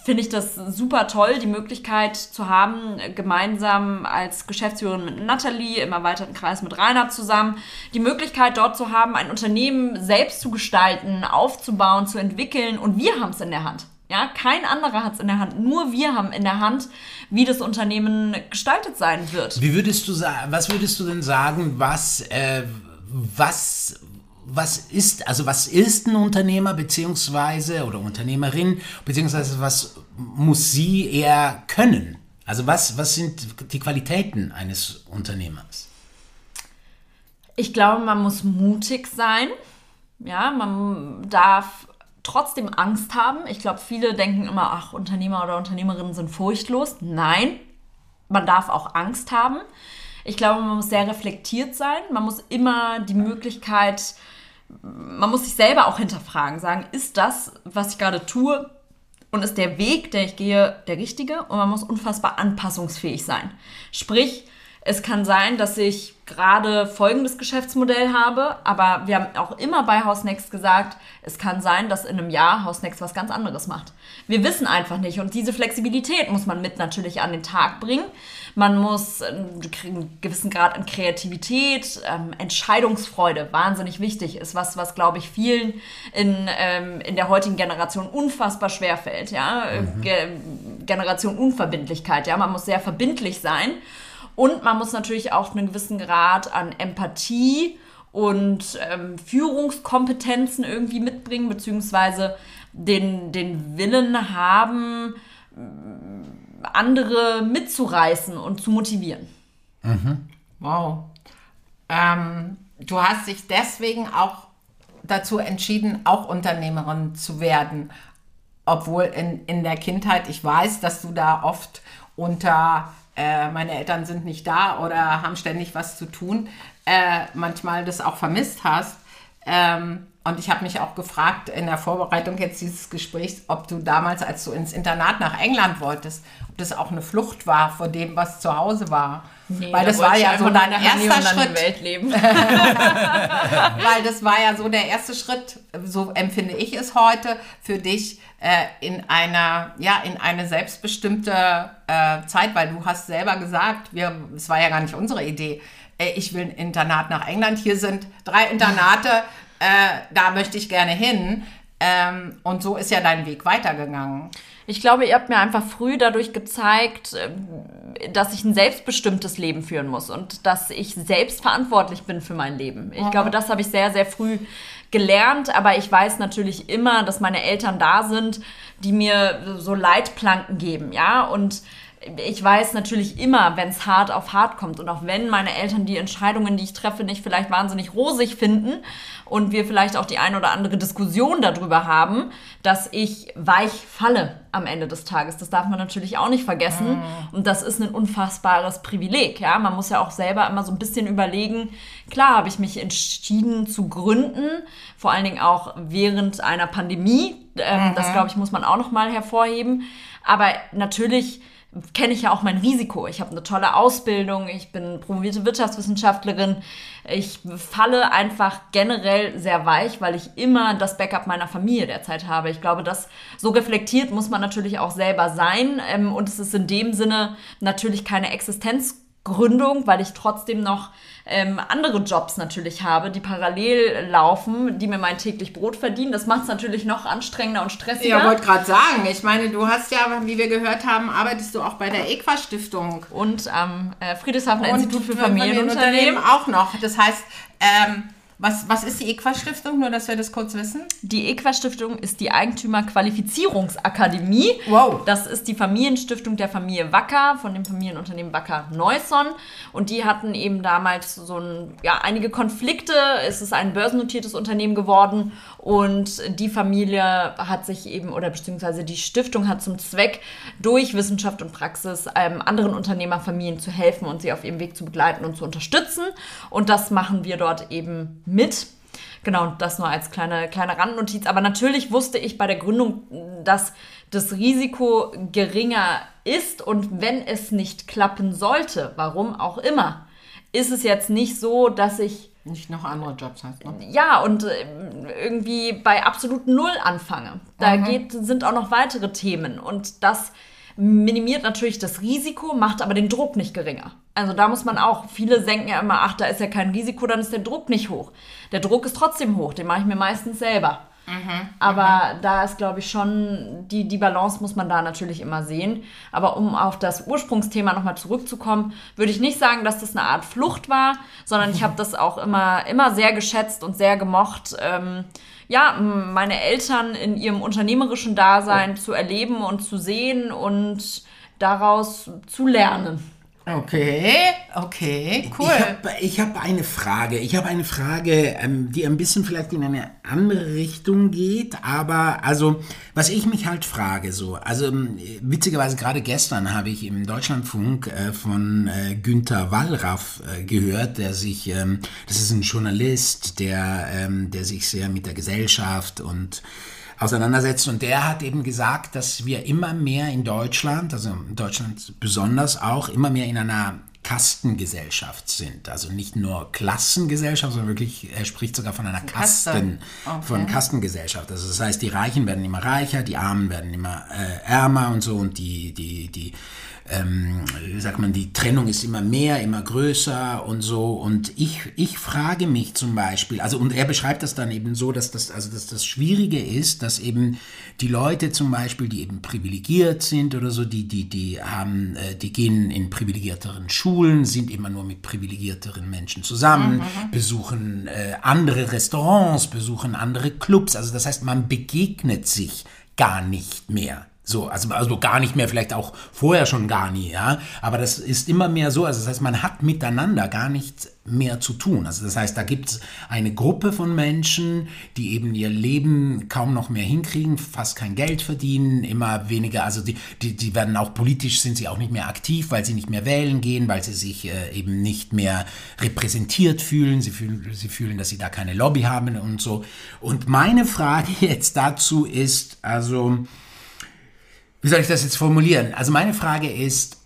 finde ich das super toll, die Möglichkeit zu haben, gemeinsam als Geschäftsführerin mit Nathalie im erweiterten Kreis mit Rainer zusammen, die Möglichkeit dort zu haben, ein Unternehmen selbst zu gestalten, aufzubauen, zu entwickeln und wir haben es in der Hand. Ja, kein anderer hat es in der Hand. Nur wir haben in der Hand, wie das Unternehmen gestaltet sein wird. Wie würdest du sagen, was würdest du denn sagen, was, äh, was, was ist, also was ist ein Unternehmer beziehungsweise oder Unternehmerin, beziehungsweise was muss sie eher können? Also was, was sind die Qualitäten eines Unternehmers? Ich glaube, man muss mutig sein. Ja, man darf trotzdem Angst haben. Ich glaube, viele denken immer, ach, Unternehmer oder Unternehmerinnen sind furchtlos. Nein, man darf auch Angst haben. Ich glaube, man muss sehr reflektiert sein. Man muss immer die Möglichkeit, man muss sich selber auch hinterfragen, sagen, ist das, was ich gerade tue, und ist der Weg, der ich gehe, der richtige? Und man muss unfassbar anpassungsfähig sein. Sprich, es kann sein, dass ich gerade folgendes Geschäftsmodell habe, aber wir haben auch immer bei House Next gesagt, es kann sein, dass in einem Jahr House Next was ganz anderes macht. Wir wissen einfach nicht und diese Flexibilität muss man mit natürlich an den Tag bringen. Man muss einen gewissen Grad an Kreativität, ähm, Entscheidungsfreude, wahnsinnig wichtig, ist was, was glaube ich vielen in, ähm, in der heutigen Generation unfassbar schwer fällt. Ja? Ge Generation Unverbindlichkeit, ja, man muss sehr verbindlich sein. Und man muss natürlich auch einen gewissen Grad an Empathie und ähm, Führungskompetenzen irgendwie mitbringen, beziehungsweise den, den Willen haben, andere mitzureißen und zu motivieren. Wow. Ähm, du hast dich deswegen auch dazu entschieden, auch Unternehmerin zu werden. Obwohl in, in der Kindheit, ich weiß, dass du da oft unter äh, meine Eltern sind nicht da oder haben ständig was zu tun, äh, manchmal das auch vermisst hast. Ähm, und ich habe mich auch gefragt in der Vorbereitung jetzt dieses Gesprächs, ob du damals, als du ins Internat nach England wolltest, ob das auch eine Flucht war vor dem, was zu Hause war. Nee, Weil da das war ja so dein erster Schritt. Welt leben. Weil das war ja so der erste Schritt, so empfinde ich es heute, für dich äh, in einer, ja, in eine selbstbestimmte äh, Zeit, weil du hast selber gesagt, wir, es war ja gar nicht unsere Idee, äh, ich will ein Internat nach England, hier sind drei Internate, äh, da möchte ich gerne hin. Ähm, und so ist ja dein Weg weitergegangen. Ich glaube, ihr habt mir einfach früh dadurch gezeigt, ähm, dass ich ein selbstbestimmtes Leben führen muss und dass ich selbst verantwortlich bin für mein Leben. Ich glaube, das habe ich sehr, sehr früh gelernt, aber ich weiß natürlich immer, dass meine Eltern da sind, die mir so Leitplanken geben, ja, und ich weiß natürlich immer, wenn es hart auf hart kommt und auch wenn meine Eltern die Entscheidungen, die ich treffe, nicht vielleicht wahnsinnig rosig finden und wir vielleicht auch die ein oder andere Diskussion darüber haben, dass ich weich falle am Ende des Tages. Das darf man natürlich auch nicht vergessen und das ist ein unfassbares Privileg. Ja, man muss ja auch selber immer so ein bisschen überlegen. Klar habe ich mich entschieden zu gründen, vor allen Dingen auch während einer Pandemie. Ähm, Das glaube ich muss man auch noch mal hervorheben. Aber natürlich kenne ich ja auch mein Risiko. Ich habe eine tolle Ausbildung, ich bin promovierte Wirtschaftswissenschaftlerin. Ich falle einfach generell sehr weich, weil ich immer das Backup meiner Familie derzeit habe. Ich glaube, das so reflektiert muss man natürlich auch selber sein. Ähm, Und es ist in dem Sinne natürlich keine Existenzgründung, weil ich trotzdem noch ähm, andere Jobs natürlich habe, die parallel laufen, die mir mein täglich Brot verdienen. Das macht es natürlich noch anstrengender und stressiger. Ja, wollte gerade sagen. Ich meine, du hast ja, wie wir gehört haben, arbeitest du auch bei der EQUA Stiftung. und am äh, Friedrichshafener Und Institut für Familienunternehmen. auch noch. Das heißt, ähm, was, was ist die EQUA Stiftung? Nur, dass wir das kurz wissen. Die EQUA Stiftung ist die Eigentümerqualifizierungsakademie. Wow. Das ist die Familienstiftung der Familie Wacker von dem Familienunternehmen Wacker Neusson. Und die hatten eben damals so ein, ja, einige Konflikte. Es ist ein börsennotiertes Unternehmen geworden und die Familie hat sich eben, oder beziehungsweise die Stiftung hat zum Zweck, durch Wissenschaft und Praxis ähm, anderen Unternehmerfamilien zu helfen und sie auf ihrem Weg zu begleiten und zu unterstützen. Und das machen wir dort eben mit. Genau, das nur als kleine, kleine Randnotiz. Aber natürlich wusste ich bei der Gründung, dass das Risiko geringer ist und wenn es nicht klappen sollte, warum auch immer, ist es jetzt nicht so, dass ich Nicht noch andere Jobs hast, ne? ja, und äh, irgendwie bei absolut Null anfange. Da geht, sind auch noch weitere Themen. Und das minimiert natürlich das Risiko, macht aber den Druck nicht geringer. Also da muss man auch, viele denken ja immer, ach, da ist ja kein Risiko, dann ist der Druck nicht hoch. Der Druck ist trotzdem hoch, den mache ich mir meistens selber. Aber da ist, glaube ich, schon, die, die Balance muss man da natürlich immer sehen. Aber um auf das Ursprungsthema nochmal zurückzukommen, würde ich nicht sagen, dass das eine Art Flucht war, sondern ich habe das auch immer, immer sehr geschätzt und sehr gemocht. Ähm, ja, meine Eltern in ihrem unternehmerischen Dasein zu erleben und zu sehen und daraus zu lernen. Okay, okay, cool. Ich habe hab eine Frage. Ich habe eine Frage, ähm, die ein bisschen vielleicht in eine andere Richtung geht, aber also, was ich mich halt frage, so, also ähm, witzigerweise gerade gestern habe ich im Deutschlandfunk äh, von äh, Günther Wallraff äh, gehört, der sich, ähm, das ist ein Journalist, der, der sich sehr mit der Gesellschaft und auseinandersetzt. Und der hat eben gesagt, dass wir immer mehr in Deutschland, also in Deutschland besonders auch, immer mehr in einer Kastengesellschaft sind. Also nicht nur Klassengesellschaft, sondern wirklich, er spricht sogar von einer Kasten, Kaste. von Kastengesellschaft. Also das heißt, die Reichen werden immer reicher, die Armen werden immer äh, ärmer und so und die, die, die, ähm, wie sagt man, die Trennung ist immer mehr, immer größer und so. Und ich, ich frage mich zum Beispiel, also und er beschreibt das dann eben so, dass das, also dass das Schwierige ist, dass eben die Leute zum Beispiel, die eben privilegiert sind oder so, die, die, die haben, äh, die gehen in privilegierteren Schulen, sind immer nur mit privilegierteren Menschen zusammen, besuchen äh, andere Restaurants, besuchen andere Clubs. Also das heißt, man begegnet sich gar nicht mehr So, also, also gar nicht mehr, vielleicht auch vorher schon gar nie, ja. Aber das ist immer mehr so, also das heißt, man hat miteinander gar nichts mehr zu tun. Also das heißt, da gibt es eine Gruppe von Menschen, die eben ihr Leben kaum noch mehr hinkriegen, fast kein Geld verdienen, immer weniger, also die, die, die werden auch politisch, sind sie auch nicht mehr aktiv, weil sie nicht mehr wählen gehen, weil sie sich äh, eben nicht mehr repräsentiert fühlen, sie fühlen, sie fühlen, dass sie da keine Lobby haben und so. Und meine Frage jetzt dazu ist, also, wie soll ich das jetzt formulieren? Also meine Frage ist,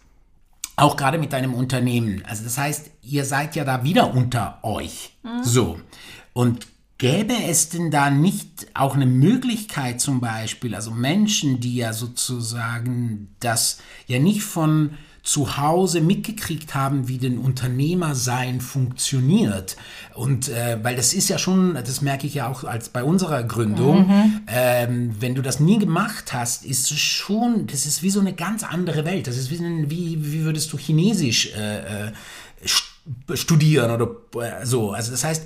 auch gerade mit deinem Unternehmen, also das heißt, ihr seid ja da wieder unter euch. Mhm. So. Und gäbe es denn da nicht auch eine Möglichkeit zum Beispiel, also Menschen, die ja sozusagen das ja nicht von zu Hause mitgekriegt haben, wie denn Unternehmersein funktioniert. Und äh, weil das ist ja schon, das merke ich ja auch als bei unserer Gründung, mhm. ähm, wenn du das nie gemacht hast, ist es schon, das ist wie so eine ganz andere Welt. Das ist wie, wie, wie würdest du Chinesisch äh, äh studieren oder äh, so. Also das heißt,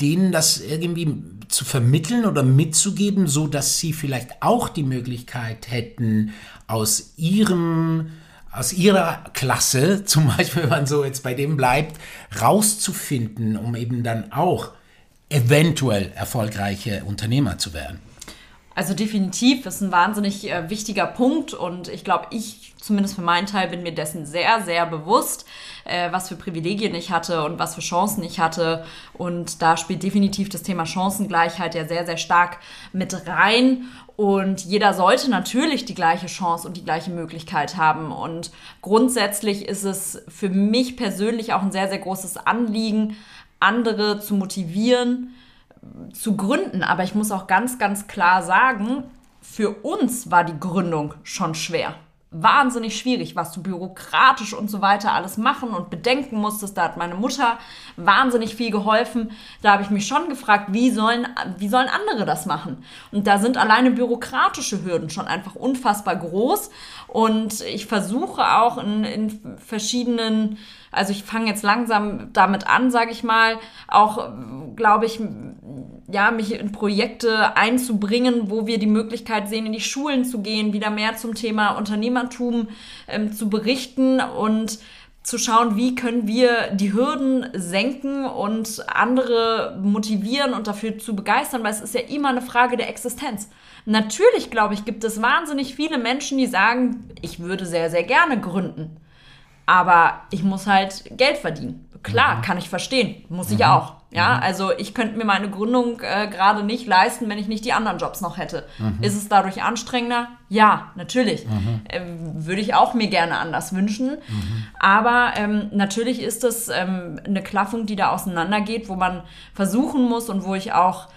denen das irgendwie zu vermitteln oder mitzugeben, so dass sie vielleicht auch die Möglichkeit hätten, aus ihrem aus ihrer Klasse, zum Beispiel, wenn man so jetzt bei dem bleibt, rauszufinden, um eben dann auch eventuell erfolgreiche Unternehmer zu werden? Also definitiv ist ein wahnsinnig äh, wichtiger Punkt und ich glaube, ich zumindest für meinen Teil bin mir dessen sehr, sehr bewusst, äh, was für Privilegien ich hatte und was für Chancen ich hatte. Und da spielt definitiv das Thema Chancengleichheit ja sehr, sehr stark mit rein. Und jeder sollte natürlich die gleiche Chance und die gleiche Möglichkeit haben. Und grundsätzlich ist es für mich persönlich auch ein sehr, sehr großes Anliegen, andere zu motivieren, zu gründen. Aber ich muss auch ganz, ganz klar sagen, für uns war die Gründung schon schwer wahnsinnig schwierig, was du bürokratisch und so weiter alles machen und bedenken musstest. Da hat meine Mutter wahnsinnig viel geholfen. Da habe ich mich schon gefragt, wie sollen, wie sollen andere das machen? Und da sind alleine bürokratische Hürden schon einfach unfassbar groß. Und ich versuche auch in, in verschiedenen also ich fange jetzt langsam damit an, sage ich mal, auch, glaube ich, ja, mich in Projekte einzubringen, wo wir die Möglichkeit sehen, in die Schulen zu gehen, wieder mehr zum Thema Unternehmertum ähm, zu berichten und zu schauen, wie können wir die Hürden senken und andere motivieren und dafür zu begeistern, weil es ist ja immer eine Frage der Existenz. Natürlich, glaube ich, gibt es wahnsinnig viele Menschen, die sagen, ich würde sehr, sehr gerne gründen. Aber ich muss halt Geld verdienen. Klar, mhm. kann ich verstehen. Muss ich mhm. auch. Ja, mhm. also ich könnte mir meine Gründung äh, gerade nicht leisten, wenn ich nicht die anderen Jobs noch hätte. Mhm. Ist es dadurch anstrengender? Ja, natürlich. Mhm. Ähm, würde ich auch mir gerne anders wünschen. Mhm. Aber ähm, natürlich ist es ähm, eine Klaffung, die da auseinandergeht, wo man versuchen muss und wo ich auch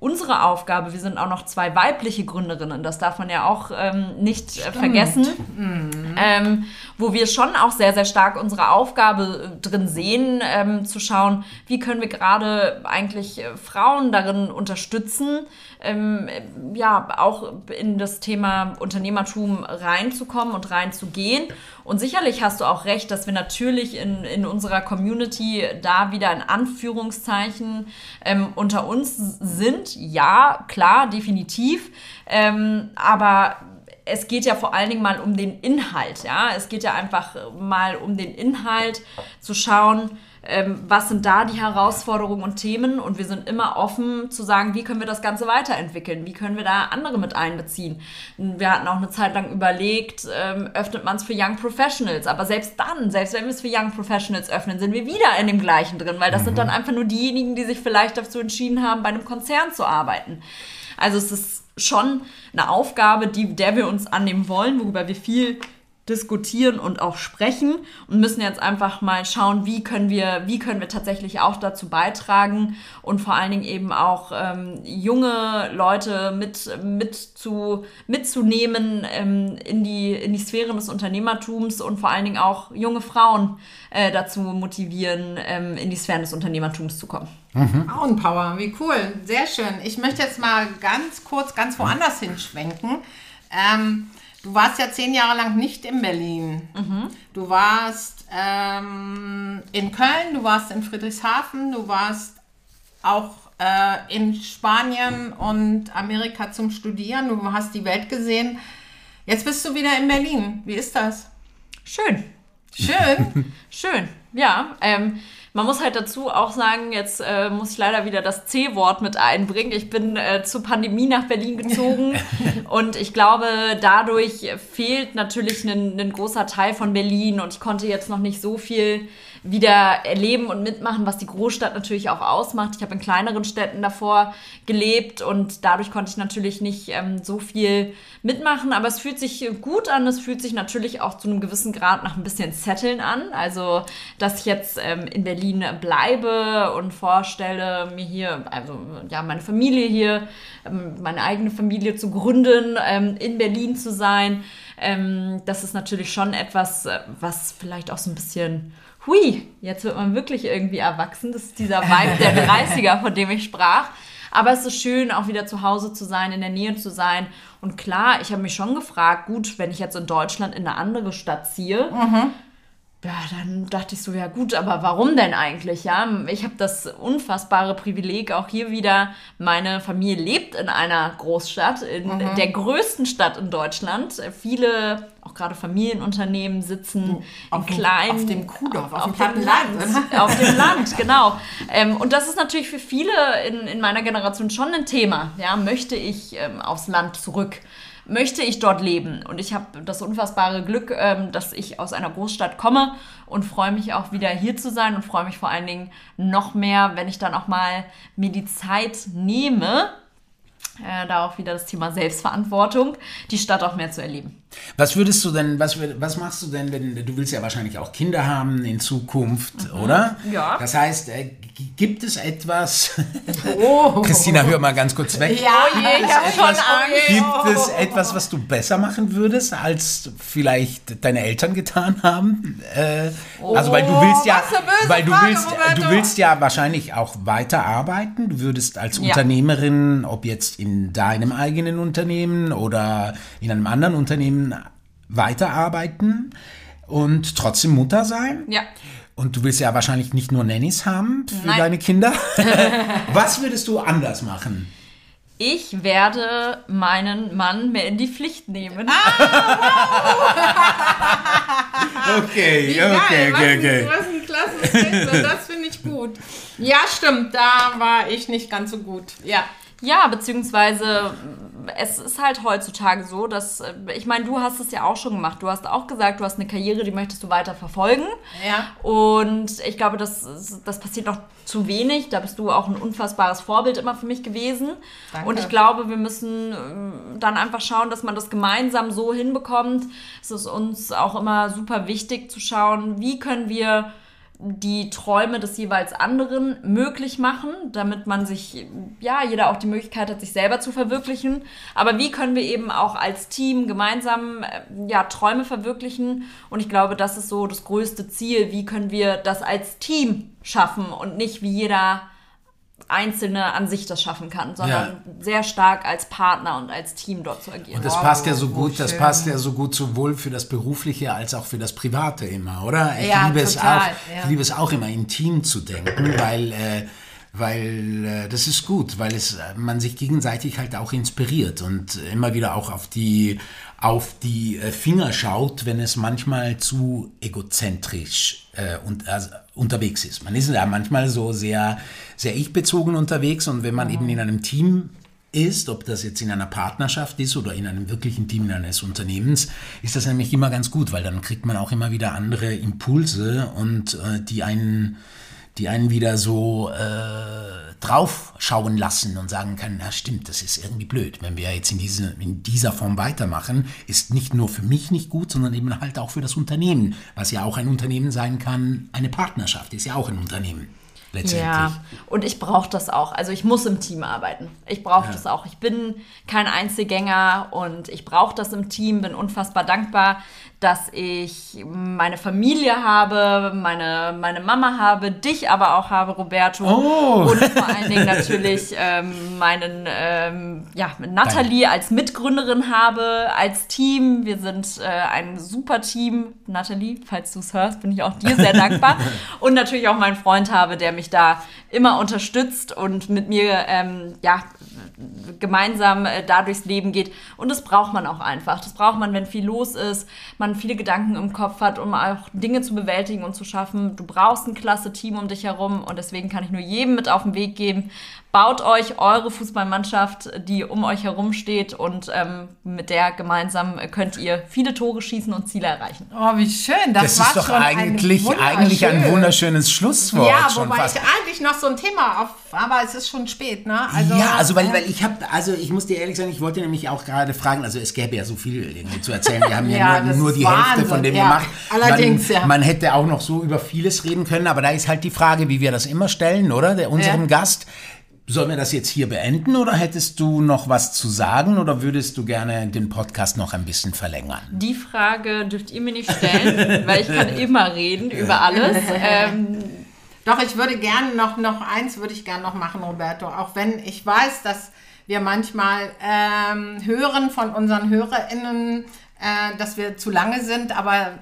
unsere Aufgabe, wir sind auch noch zwei weibliche Gründerinnen, das darf man ja auch ähm, nicht äh, vergessen, mhm. ähm, wo wir schon auch sehr, sehr stark unsere Aufgabe äh, drin sehen, ähm, zu schauen, wie können wir gerade eigentlich äh, Frauen darin unterstützen, ähm, ja, auch in das Thema Unternehmertum reinzukommen und reinzugehen. Und sicherlich hast du auch recht, dass wir natürlich in, in unserer Community da wieder in Anführungszeichen ähm, unter uns sind. Ja, klar, definitiv. Ähm, aber es geht ja vor allen Dingen mal um den Inhalt, ja. Es geht ja einfach mal um den Inhalt, zu schauen, ähm, was sind da die Herausforderungen und Themen und wir sind immer offen zu sagen, wie können wir das Ganze weiterentwickeln, wie können wir da andere mit einbeziehen. Wir hatten auch eine Zeit lang überlegt, ähm, öffnet man es für Young Professionals, aber selbst dann, selbst wenn wir es für Young Professionals öffnen, sind wir wieder in dem gleichen drin, weil das mhm. sind dann einfach nur diejenigen, die sich vielleicht dazu entschieden haben, bei einem Konzern zu arbeiten. Also es ist schon eine Aufgabe, die, der wir uns annehmen wollen, worüber wir viel diskutieren und auch sprechen und müssen jetzt einfach mal schauen, wie können wir, wie können wir tatsächlich auch dazu beitragen und vor allen Dingen eben auch ähm, junge Leute mit, mit zu, mitzunehmen ähm, in, die, in die Sphäre des Unternehmertums und vor allen Dingen auch junge Frauen äh, dazu motivieren, ähm, in die Sphären des Unternehmertums zu kommen. Mhm. Frauenpower, wie cool, sehr schön. Ich möchte jetzt mal ganz kurz ganz woanders hinschwenken. Ähm, Du warst ja zehn Jahre lang nicht in Berlin. Mhm. Du warst ähm, in Köln, du warst in Friedrichshafen, du warst auch äh, in Spanien und Amerika zum Studieren. Du hast die Welt gesehen. Jetzt bist du wieder in Berlin. Wie ist das? Schön. Schön. Schön, ja. Ähm, man muss halt dazu auch sagen, jetzt äh, muss ich leider wieder das C-Wort mit einbringen. Ich bin äh, zur Pandemie nach Berlin gezogen und ich glaube, dadurch fehlt natürlich ein, ein großer Teil von Berlin und ich konnte jetzt noch nicht so viel wieder erleben und mitmachen, was die Großstadt natürlich auch ausmacht. Ich habe in kleineren Städten davor gelebt und dadurch konnte ich natürlich nicht ähm, so viel mitmachen, aber es fühlt sich gut an. Es fühlt sich natürlich auch zu einem gewissen Grad nach ein bisschen Zetteln an. Also, dass ich jetzt ähm, in Berlin bleibe und vorstelle, mir hier, also ja, meine Familie hier, ähm, meine eigene Familie zu gründen, ähm, in Berlin zu sein. Ähm, das ist natürlich schon etwas, äh, was vielleicht auch so ein bisschen hui, jetzt wird man wirklich irgendwie erwachsen. Das ist dieser Vibe der 30er, von dem ich sprach. Aber es ist schön, auch wieder zu Hause zu sein, in der Nähe zu sein. Und klar, ich habe mich schon gefragt, gut, wenn ich jetzt in Deutschland in eine andere Stadt ziehe, mhm. Ja, dann dachte ich so, ja gut, aber warum denn eigentlich? Ja, ich habe das unfassbare Privileg, auch hier wieder, meine Familie lebt in einer Großstadt, in mhm. der größten Stadt in Deutschland. Viele auch gerade Familienunternehmen sitzen auf in kleinen... Auf dem Kuhdorf, auf, auf dem Land. auf dem Land, genau. Ähm, und das ist natürlich für viele in, in meiner Generation schon ein Thema. Ja, möchte ich ähm, aufs Land zurück? Möchte ich dort leben? Und ich habe das unfassbare Glück, ähm, dass ich aus einer Großstadt komme und freue mich auch wieder hier zu sein und freue mich vor allen Dingen noch mehr, wenn ich dann auch mal mir die Zeit nehme, äh, da auch wieder das Thema Selbstverantwortung, die Stadt auch mehr zu erleben. Was würdest du denn, was, was machst du denn, wenn du willst ja wahrscheinlich auch Kinder haben in Zukunft, mhm. oder? Ja. Das heißt, äh, gibt es etwas? Oh. Christina, hör mal ganz kurz weg. Ja, oh je, ich habe schon Angst. Gibt es etwas, was du besser machen würdest, als vielleicht deine Eltern getan haben? Äh, oh, also weil du willst ja, weil du Frage, willst, Roberto. du willst ja wahrscheinlich auch weiterarbeiten. Du würdest als ja. Unternehmerin, ob jetzt in deinem eigenen Unternehmen oder in einem anderen Unternehmen weiterarbeiten und trotzdem Mutter sein. Ja. Und du willst ja wahrscheinlich nicht nur Nannies haben für Nein. deine Kinder. Was würdest du anders machen? Ich werde meinen Mann mehr in die Pflicht nehmen. Ah, wow. okay, Wie okay, okay, okay. Was ein klasse Statement, das finde ich gut. Ja, stimmt, da war ich nicht ganz so gut. Ja. Ja, beziehungsweise es ist halt heutzutage so, dass, äh, ich meine, du hast es ja auch schon gemacht. Du hast auch gesagt, du hast eine Karriere, die möchtest du weiter verfolgen. Ja. Und ich glaube, das, das passiert noch zu wenig. Da bist du auch ein unfassbares Vorbild immer für mich gewesen. Danke. Und ich glaube, wir müssen ähm, dann einfach schauen, dass man das gemeinsam so hinbekommt. Es ist uns auch immer super wichtig zu schauen, wie können wir die Träume des jeweils anderen möglich machen, damit man sich, ja, jeder auch die Möglichkeit hat, sich selber zu verwirklichen. Aber wie können wir eben auch als Team gemeinsam, äh, ja, Träume verwirklichen? Und ich glaube, das ist so das größte Ziel. Wie können wir das als Team schaffen und nicht wie jeder Einzelne an sich das schaffen kann, sondern ja. sehr stark als Partner und als Team dort zu agieren. Und das passt ja so gut, das passt ja so gut sowohl für das Berufliche als auch für das Private immer, oder? Ich ja, liebe total, es auch, ja. ich liebe es auch immer im Team zu denken, weil äh, weil äh, das ist gut, weil es man sich gegenseitig halt auch inspiriert und immer wieder auch auf die auf die äh, Finger schaut, wenn es manchmal zu egozentrisch äh, und, also, unterwegs ist. Man ist ja manchmal so sehr, sehr ich-bezogen unterwegs und wenn man mhm. eben in einem Team ist, ob das jetzt in einer Partnerschaft ist oder in einem wirklichen Team eines Unternehmens, ist das nämlich immer ganz gut, weil dann kriegt man auch immer wieder andere Impulse und äh, die einen die einen wieder so äh, draufschauen lassen und sagen können, na stimmt, das ist irgendwie blöd. Wenn wir jetzt in, diese, in dieser Form weitermachen, ist nicht nur für mich nicht gut, sondern eben halt auch für das Unternehmen, was ja auch ein Unternehmen sein kann, eine Partnerschaft ist ja auch ein Unternehmen. Letztendlich. Ja, und ich brauche das auch. Also ich muss im Team arbeiten. Ich brauche ja. das auch. Ich bin kein Einzelgänger und ich brauche das im Team, bin unfassbar dankbar, dass ich meine Familie habe, meine, meine Mama habe, dich aber auch habe, Roberto. Oh. Und vor allen Dingen natürlich ähm, meinen, ähm, ja, Nathalie Dein. als Mitgründerin habe, als Team. Wir sind äh, ein super Team. Nathalie, falls du es hörst, bin ich auch dir sehr dankbar. Und natürlich auch meinen Freund habe, der mich da immer unterstützt und mit mir ähm, ja, gemeinsam äh, da durchs Leben geht. Und das braucht man auch einfach. Das braucht man, wenn viel los ist, man viele Gedanken im Kopf hat, um auch Dinge zu bewältigen und zu schaffen. Du brauchst ein klasse Team um dich herum und deswegen kann ich nur jedem mit auf den Weg geben. Baut euch eure Fußballmannschaft, die um euch herum steht und ähm, mit der gemeinsam könnt ihr viele Tore schießen und Ziele erreichen. Oh, wie schön. Das, Das war ist doch schon eigentlich, ein eigentlich ein wunderschön. wunderschönes Schlusswort. Ja, schon wobei fast. ich eigentlich noch so ein Thema auf, aber es ist schon spät, ne? Also, ja, also weil, äh, weil ich habe, also ich muss dir ehrlich sagen, ich wollte nämlich auch gerade fragen, also es gäbe ja so viel irgendwie zu erzählen. Wir haben ja, Ja, nur, nur die Hälfte Wahnsinn, von dem ja. gemacht. Allerdings, man, ja. Man hätte auch noch so über vieles reden können, aber da ist halt die Frage, wie wir das immer stellen, oder? Der, unserem Ja. Gast. Sollen wir das jetzt hier beenden oder hättest du noch was zu sagen oder würdest du gerne den Podcast noch ein bisschen verlängern? Die Frage dürft ihr mir nicht stellen, weil ich kann immer reden über alles. Ähm, Doch, ich würde gerne noch, noch eins würde ich gerne noch machen, Roberto. Auch wenn ich weiß, dass wir manchmal ähm, hören von unseren HörerInnen, äh, dass wir zu lange sind, aber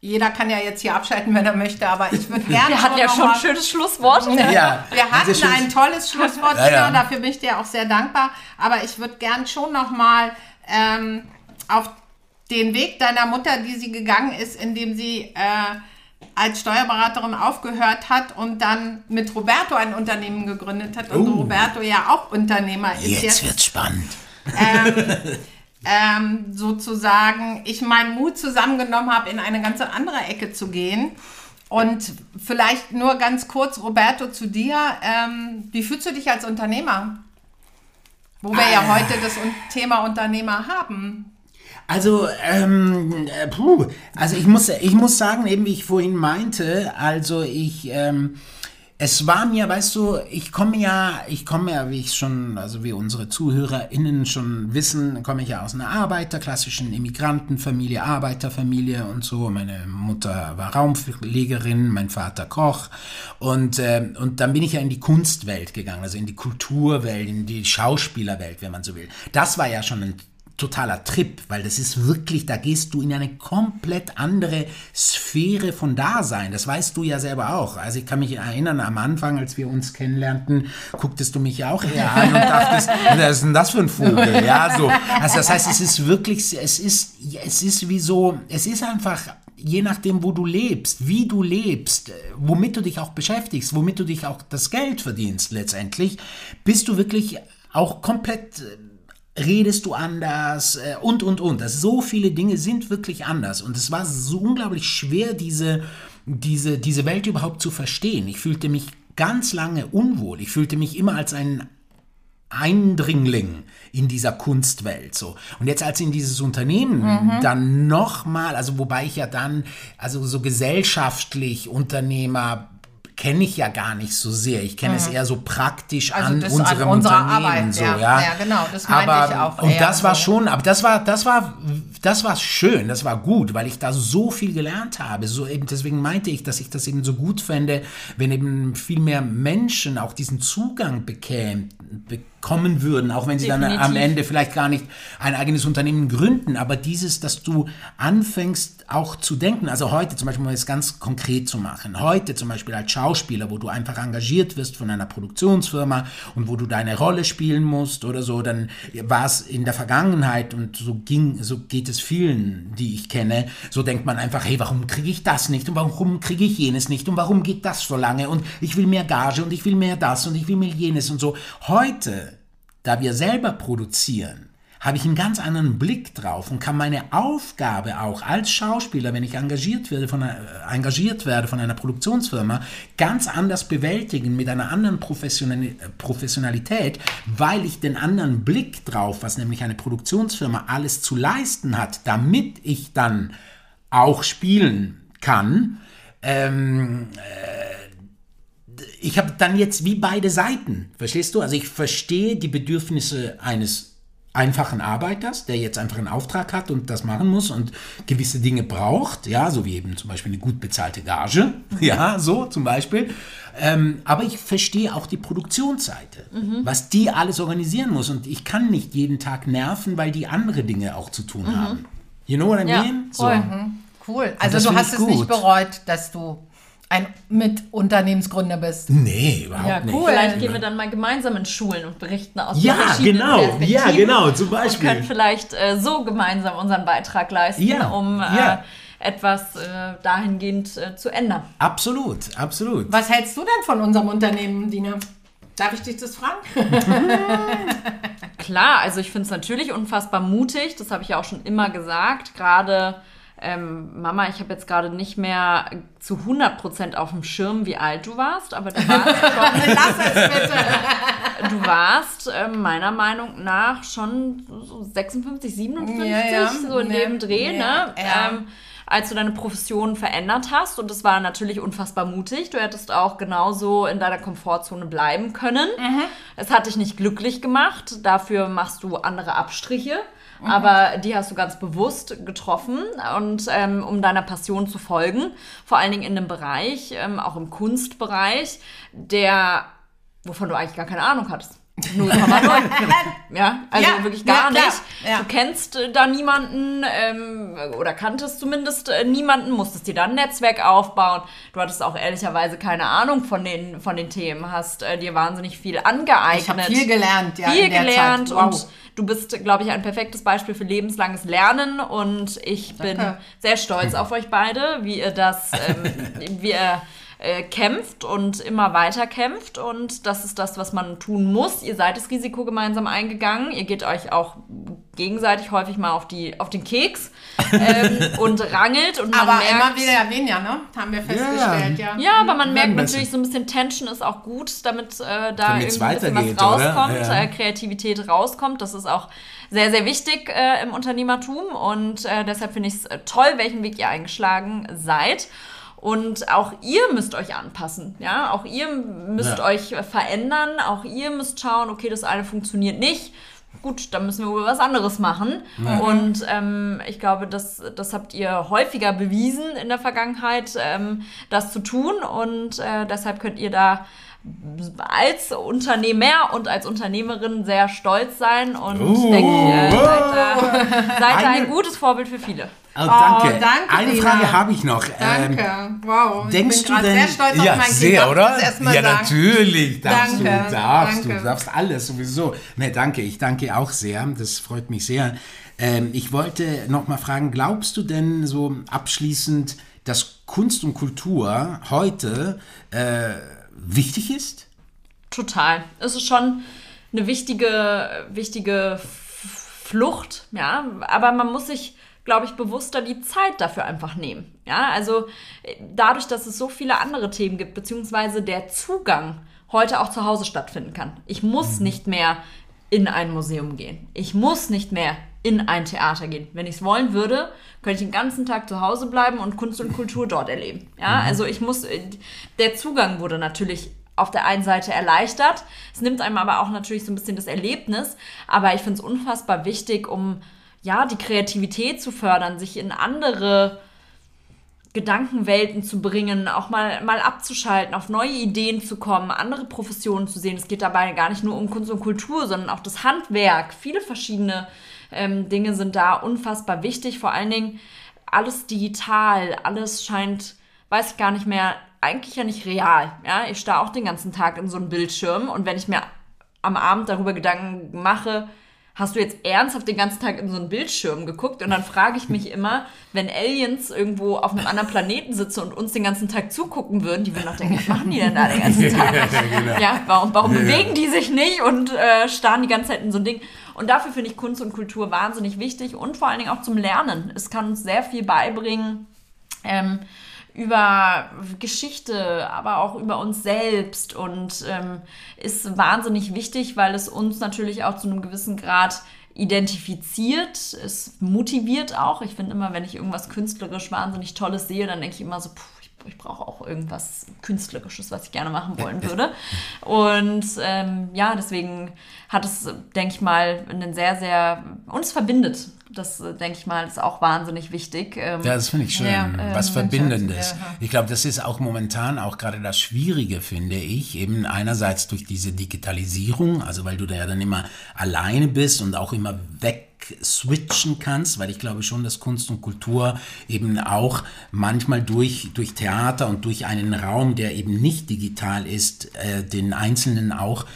jeder kann ja jetzt hier abschalten, wenn er möchte, aber ich würde gerne. wir hatten ja schon ein schönes Schlusswort. Ja, Wir hatten ein tolles Schlusswort, Ja, ja. Dafür bin ich dir auch sehr dankbar. Aber ich würde gern schon noch mal ähm, auf den Weg deiner Mutter, die sie gegangen ist, indem sie äh, als Steuerberaterin aufgehört hat und dann mit Roberto ein Unternehmen gegründet hat. Und Oh. Roberto ja auch Unternehmer ist Jetzt wird's spannend. ähm, sozusagen ich meinen Mut zusammengenommen habe, in eine ganz andere Ecke zu gehen. Und vielleicht nur ganz kurz, Roberto, zu dir. Ähm, wie fühlst du dich als Unternehmer? Wo wir ja heute das Thema Unternehmer haben. Also, ähm, äh, puh, also ich muss, ich muss sagen, eben wie ich vorhin meinte, also ich, ähm, es war mir, weißt du, ich komme ja, ich komme ja, wie ich schon, also wie unsere ZuhörerInnen schon wissen, komme ich ja aus einer Arbeiter, klassischen Immigrantenfamilie, Arbeiterfamilie und so. Meine Mutter war Raumpflegerin, mein Vater Koch und, ähm, und dann bin ich ja in die Kunstwelt gegangen, also in die Kulturwelt, in die Schauspielerwelt, wenn man so will. Das war ja schon ein totaler Trip, weil das ist wirklich, da gehst du in eine komplett andere Sphäre von Dasein. Das weißt du ja selber auch. Also ich kann mich erinnern, am Anfang, als wir uns kennenlernten, gucktest du mich ja auch eher an und dachtest, was ist denn das für ein Vogel? Ja, so. Also das heißt, es ist wirklich, es ist, es ist wie so, es ist einfach je nachdem, wo du lebst, wie du lebst, womit du dich auch beschäftigst, womit du dich auch das Geld verdienst letztendlich, bist du wirklich auch komplett redest du anders äh, und, und, und. Das, so viele Dinge sind wirklich anders. Und es war so unglaublich schwer, diese, diese, diese Welt überhaupt zu verstehen. Ich fühlte mich ganz lange unwohl. Ich fühlte mich immer als ein Eindringling in dieser Kunstwelt so und jetzt als in dieses Unternehmen dann nochmal also wobei ich ja dann also so gesellschaftlich Unternehmer kenne ich ja gar nicht so sehr. Ich kenne es eher so praktisch Also an das an unserem unserer Unternehmen Arbeit, so, ja. ja. Ja, genau, das meinte aber, ich auch Und das war so. schon, aber das war, das war, das war schön, das war gut, weil ich da so viel gelernt habe. So eben, deswegen meinte ich, dass ich das eben so gut fände, wenn eben viel mehr Menschen auch diesen Zugang bekämen, bekommen würden, auch wenn sie dann Definitiv. am Ende vielleicht gar nicht ein eigenes Unternehmen gründen, aber dieses, dass du anfängst auch zu denken, also heute zum Beispiel, um es ganz konkret zu machen, heute zum Beispiel als Schauspieler, wo du einfach engagiert wirst von einer Produktionsfirma und wo du deine Rolle spielen musst oder so, dann war es in der Vergangenheit und so ging, so geht es vielen, die ich kenne, so denkt man einfach, hey, warum kriege ich das nicht und warum kriege ich jenes nicht und warum geht das so lange und ich will mehr Gage und ich will mehr das und ich will mehr jenes und so. Heute da wir selber produzieren, habe ich einen ganz anderen Blick drauf und kann meine Aufgabe auch als Schauspieler, wenn ich engagiert werde von einer, äh, engagiert werde von einer Produktionsfirma, ganz anders bewältigen mit einer anderen äh, Professionalität, weil ich den anderen Blick drauf, was nämlich eine Produktionsfirma alles zu leisten hat, damit ich dann auch spielen kann, ähm, ich habe dann jetzt wie beide Seiten, verstehst du? Also ich verstehe die Bedürfnisse eines einfachen Arbeiters, der jetzt einfach einen Auftrag hat und das machen muss und gewisse Dinge braucht, ja, so wie eben zum Beispiel eine gut bezahlte Gage, ja, so zum Beispiel. Ähm, aber ich verstehe auch die Produktionsseite, was die alles organisieren muss und ich kann nicht jeden Tag nerven, weil die andere Dinge auch zu tun haben. You know what I Ja, mean? voll. Cool. Also du hast es nicht gut. bereut, dass du ein Mitunternehmensgründer bist. Nee, überhaupt Ja, nicht. cool. Vielleicht gehen wir dann mal gemeinsam in Schulen und berichten aus Ja, den verschiedenen genau. Perspektiven Ja, genau, zum Und Beispiel. können vielleicht äh, so gemeinsam unseren Beitrag leisten, Ja, um äh, ja. etwas äh, dahingehend äh, zu ändern. Absolut, absolut. Was hältst du denn von unserem Unternehmen, Dina? Darf ich dich das fragen? Klar, also ich finde es natürlich unfassbar mutig, das habe ich ja auch schon immer gesagt. Gerade, ähm, Mama, ich habe jetzt gerade nicht mehr zu 100% auf dem Schirm, wie alt du warst, aber du warst schon, Lass es bitte. du warst ähm, meiner Meinung nach schon so 56, 57, Ja, ja. so in Ja, dem Dreh, ja, ne? ja. Ähm, als du deine Profession verändert hast und das war natürlich unfassbar mutig. Du hättest auch genauso in deiner Komfortzone bleiben können. Mhm. Es hat dich nicht glücklich gemacht, dafür machst du andere Abstriche. Mhm. Aber die hast du ganz bewusst getroffen und ähm, um deiner Passion zu folgen, vor allen Dingen in einem Bereich, ähm, auch im Kunstbereich, der, wovon du eigentlich gar keine Ahnung hattest. 0,0. ja, also Ja, wirklich ja, gar klar, nicht. ja. Du kennst äh, da niemanden ähm, oder kanntest zumindest äh, niemanden, musstest dir da ein Netzwerk aufbauen. Du hattest auch ehrlicherweise keine Ahnung von den, von den Themen, hast äh, dir wahnsinnig viel angeeignet. Ich habe viel gelernt, ja. viel in der gelernt Zeit. Wow. und du bist, glaube ich, ein perfektes Beispiel für lebenslanges Lernen und ich bin Danke. sehr stolz auf euch beide, wie ihr das, ähm, wie ihr äh, kämpft und immer weiter kämpft und das ist das, was man tun muss. Ihr seid das Risiko gemeinsam eingegangen. Ihr geht euch auch gegenseitig häufig mal auf, die, auf den Keks ähm, und rangelt und man Aber merkt, immer wieder weniger, ne? Haben wir festgestellt, ja. ja, aber man merkt natürlich so ein bisschen Tension ist auch gut, damit äh, da irgendwie ein bisschen weitergeht, was rauskommt, Ja. äh, Kreativität rauskommt. Das ist auch sehr, sehr wichtig äh, im Unternehmertum und äh, deshalb finde ich es toll, welchen Weg ihr eingeschlagen seid. Und auch ihr müsst euch anpassen, ja. Auch ihr müsst Ja. euch verändern. Auch ihr müsst schauen, okay, das eine funktioniert nicht. Gut, dann müssen wir wohl was anderes machen. Und ähm, ich glaube, das, das habt ihr häufiger bewiesen in der Vergangenheit, ähm, das zu tun. Und äh, deshalb könnt ihr da als Unternehmer und als Unternehmerin sehr stolz sein. Und ich denke, äh, seid, da, seid da ein gutes Vorbild für viele. Oh, danke. danke, Eine Dina. Frage habe ich noch. Ähm, Danke. wow. Denkst ich bin du denn? sehr stolz auf ja, mein Kind. sehr, ich oder? Ja, sagen. natürlich. Darfst Danke, du, darfst danke. du, darfst alles sowieso. Ne, danke. Ich danke auch sehr. Das freut mich sehr. Ähm, ich wollte noch mal fragen: Glaubst du denn so abschließend, dass Kunst und Kultur heute äh, wichtig ist? Total. Es ist schon eine wichtige, wichtige Flucht, ja. Aber man muss sich, glaube ich, bewusster die Zeit dafür einfach nehmen. Ja, also äh, dadurch, dass es so viele andere Themen gibt, beziehungsweise der Zugang heute auch zu Hause stattfinden kann. Ich muss nicht mehr in ein Museum gehen. Ich muss nicht mehr in ein Theater gehen. Wenn ich es wollen würde, könnte ich den ganzen Tag zu Hause bleiben und Kunst und Kultur dort erleben. Ja, also ich muss, äh, der Zugang wurde natürlich auf der einen Seite erleichtert. Es nimmt einem aber auch natürlich so ein bisschen das Erlebnis. Aber ich finde es unfassbar wichtig, um ja die Kreativität zu fördern, sich in andere Gedankenwelten zu bringen, auch mal, mal abzuschalten, auf neue Ideen zu kommen, andere Professionen zu sehen. Es geht dabei gar nicht nur um Kunst und Kultur, sondern auch das Handwerk. Viele verschiedene ähm, Dinge sind da unfassbar wichtig. Vor allen Dingen alles digital, alles scheint, weiß ich gar nicht mehr, eigentlich ja nicht real. Ja, ich starre auch den ganzen Tag in so einem Bildschirm und wenn ich mir am Abend darüber Gedanken mache, hast du jetzt ernsthaft den ganzen Tag in so einen Bildschirm geguckt? Und dann frage ich mich immer, wenn Aliens irgendwo auf einem anderen Planeten sitzen und uns den ganzen Tag zugucken würden, die würden doch denken, was machen die denn da den ganzen Tag? Ja, warum, warum bewegen die sich nicht und äh, starren die ganze Zeit in so ein Ding? Und dafür finde ich Kunst und Kultur wahnsinnig wichtig und vor allen Dingen auch zum Lernen. Es kann uns sehr viel beibringen. Ähm, über Geschichte, aber auch über uns selbst und ähm, ist wahnsinnig wichtig, weil es uns natürlich auch zu einem gewissen Grad identifiziert, es motiviert auch. Ich finde immer, wenn ich irgendwas künstlerisch wahnsinnig Tolles sehe, dann denke ich immer so, puh, ich, ich brauche auch irgendwas Künstlerisches, was ich gerne machen wollen würde. Und ähm, ja, deswegen hat es, denke ich mal, einen sehr, sehr, uns verbindet Das äh, denke ich mal, ist auch wahnsinnig wichtig. Ähm, Ja, das finde ich schön. Ja, Was ähm, Verbindendes. Ich glaube, das ist auch momentan auch gerade das Schwierige, finde ich. Eben einerseits durch diese Digitalisierung, also weil du da ja dann immer alleine bist und auch immer weg switchen kannst, weil ich glaube schon, dass Kunst und Kultur eben auch manchmal durch, durch Theater und durch einen Raum, der eben nicht digital ist, äh, den Einzelnen auch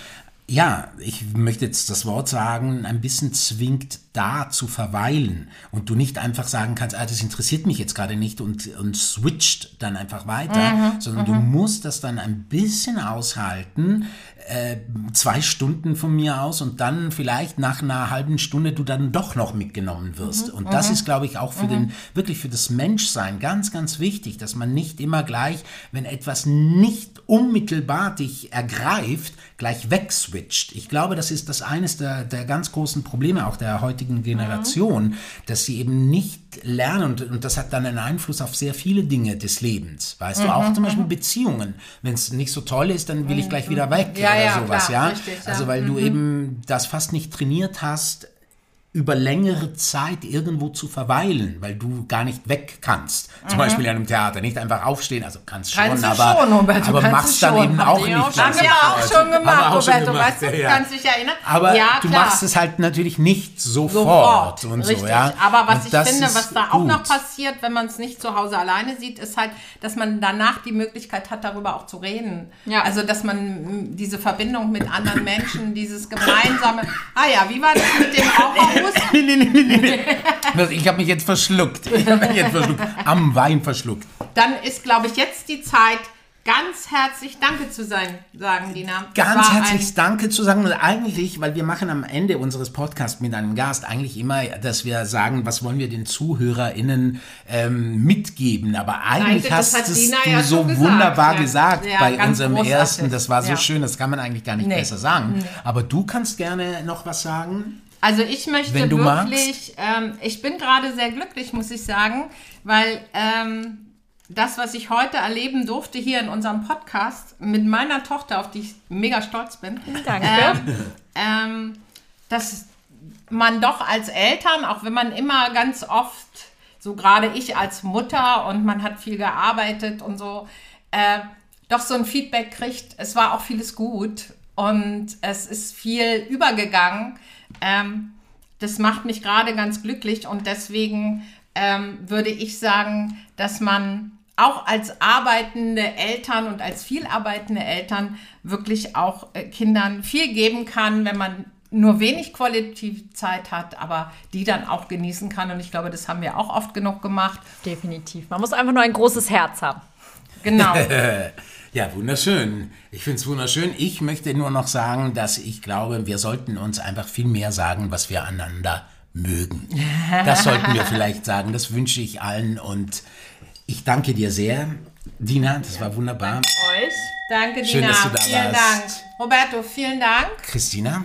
ja, ich möchte jetzt das Wort sagen, ein bisschen zwingt, da zu verweilen und du nicht einfach sagen kannst, ah, das interessiert mich jetzt gerade nicht und, und switcht dann einfach weiter, sondern du musst das dann ein bisschen aushalten, äh, zwei Stunden von mir aus und dann vielleicht nach einer halben Stunde du dann doch noch mitgenommen wirst. Und das ist, glaube ich, auch für den, wirklich für das Menschsein ganz, ganz wichtig, dass man nicht immer gleich, wenn etwas nicht unmittelbar dich ergreift, gleich wegswitcht. Ich glaube, das ist das eines der, der ganz großen Probleme auch der heutigen Generation, dass sie eben nicht lernen und, und das hat dann einen Einfluss auf sehr viele Dinge des Lebens. Weißt du, auch zum Beispiel Beziehungen. Wenn es nicht so toll ist, dann will ich gleich wieder weg Ja, oder ja, sowas, klar, ja. richtig, ja. Also weil du eben das fast nicht trainiert hast, über längere Zeit irgendwo zu verweilen, weil du gar nicht weg kannst. Zum Beispiel in einem Theater, nicht einfach aufstehen, also kannst schon, Mhm. Kannst du aber, schon, Robert, du aber machst es dann schon. eben auch nicht. auch gleich Haben wir auch schon gemacht, auch schon Roberto, gemacht, weißt du? ja, ja. Kannst dich erinnern? Aber ja, du machst es halt natürlich nicht sofort, Sofort, und richtig. so, ja. Aber was Und ich das finde, was da auch gut. noch passiert, wenn man es nicht zu Hause alleine sieht, ist halt, dass man danach die Möglichkeit hat, darüber auch zu reden. Ja. Also, dass man diese Verbindung mit anderen Menschen, dieses gemeinsame, ah ja, wie war das mit dem Nee, nee, nee, nee, nee. Ich habe mich jetzt verschluckt. Ich habe mich jetzt verschluckt. Am Wein verschluckt. Dann ist, glaube ich, jetzt die Zeit, ganz herzlich Danke zu sein, sagen Dina. Ganz herzlich Danke zu sagen. Und eigentlich, weil wir machen am Ende unseres Podcasts mit einem Gast eigentlich immer, dass wir sagen, was wollen wir den ZuhörerInnen ähm, mitgeben. Aber eigentlich das hast es du ja so gesagt, wunderbar ja. gesagt Ja, bei unserem großartig. ersten. Das war so schön, das kann man eigentlich gar nicht Nee. besser sagen. Aber du kannst gerne noch was sagen. Also ich möchte Wenn du wirklich, ähm, ich bin gerade sehr glücklich, muss ich sagen, weil ähm, das, was ich heute erleben durfte hier in unserem Podcast mit meiner Tochter, auf die ich mega stolz bin, Danke. ähm, ähm, dass man doch als Eltern, auch wenn man immer ganz oft, so gerade ich als Mutter und man hat viel gearbeitet und so, äh, doch so ein Feedback kriegt, es war auch vieles gut und es ist viel übergegangen. Ähm, das macht mich gerade ganz glücklich und deswegen ähm, würde ich sagen, dass man auch als arbeitende Eltern und als viel arbeitende Eltern wirklich auch äh, Kindern viel geben kann, wenn man nur wenig Qualitätszeit hat, aber die dann auch genießen kann. Und ich glaube, das haben wir auch oft genug gemacht. Definitiv. Man muss einfach nur ein großes Herz haben. Genau. Ja, wunderschön. Ich finde es wunderschön. Ich möchte nur noch sagen, dass ich glaube, wir sollten uns einfach viel mehr sagen, was wir einander mögen. Das sollten wir vielleicht sagen. Das wünsche ich allen und ich danke dir sehr, Dina. Das war wunderbar. Euch? Danke, Dina. Schön, dass du da vielen warst. Dank. Roberto, vielen Dank. Christina,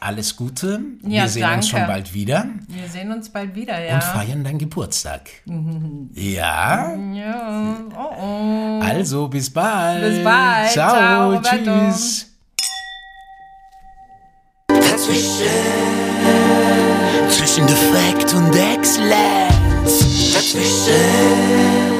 alles Gute. Ja, wir sehen uns danke. schon bald wieder Wir sehen uns bald wieder, ja. und feiern deinen Geburtstag. Ja, ja. Oh, oh. also bis bald. Bis bald. Ciao, Ciao, tschüss. Dazwischen, zwischen Defekt und Exzellenz. Dazwischen.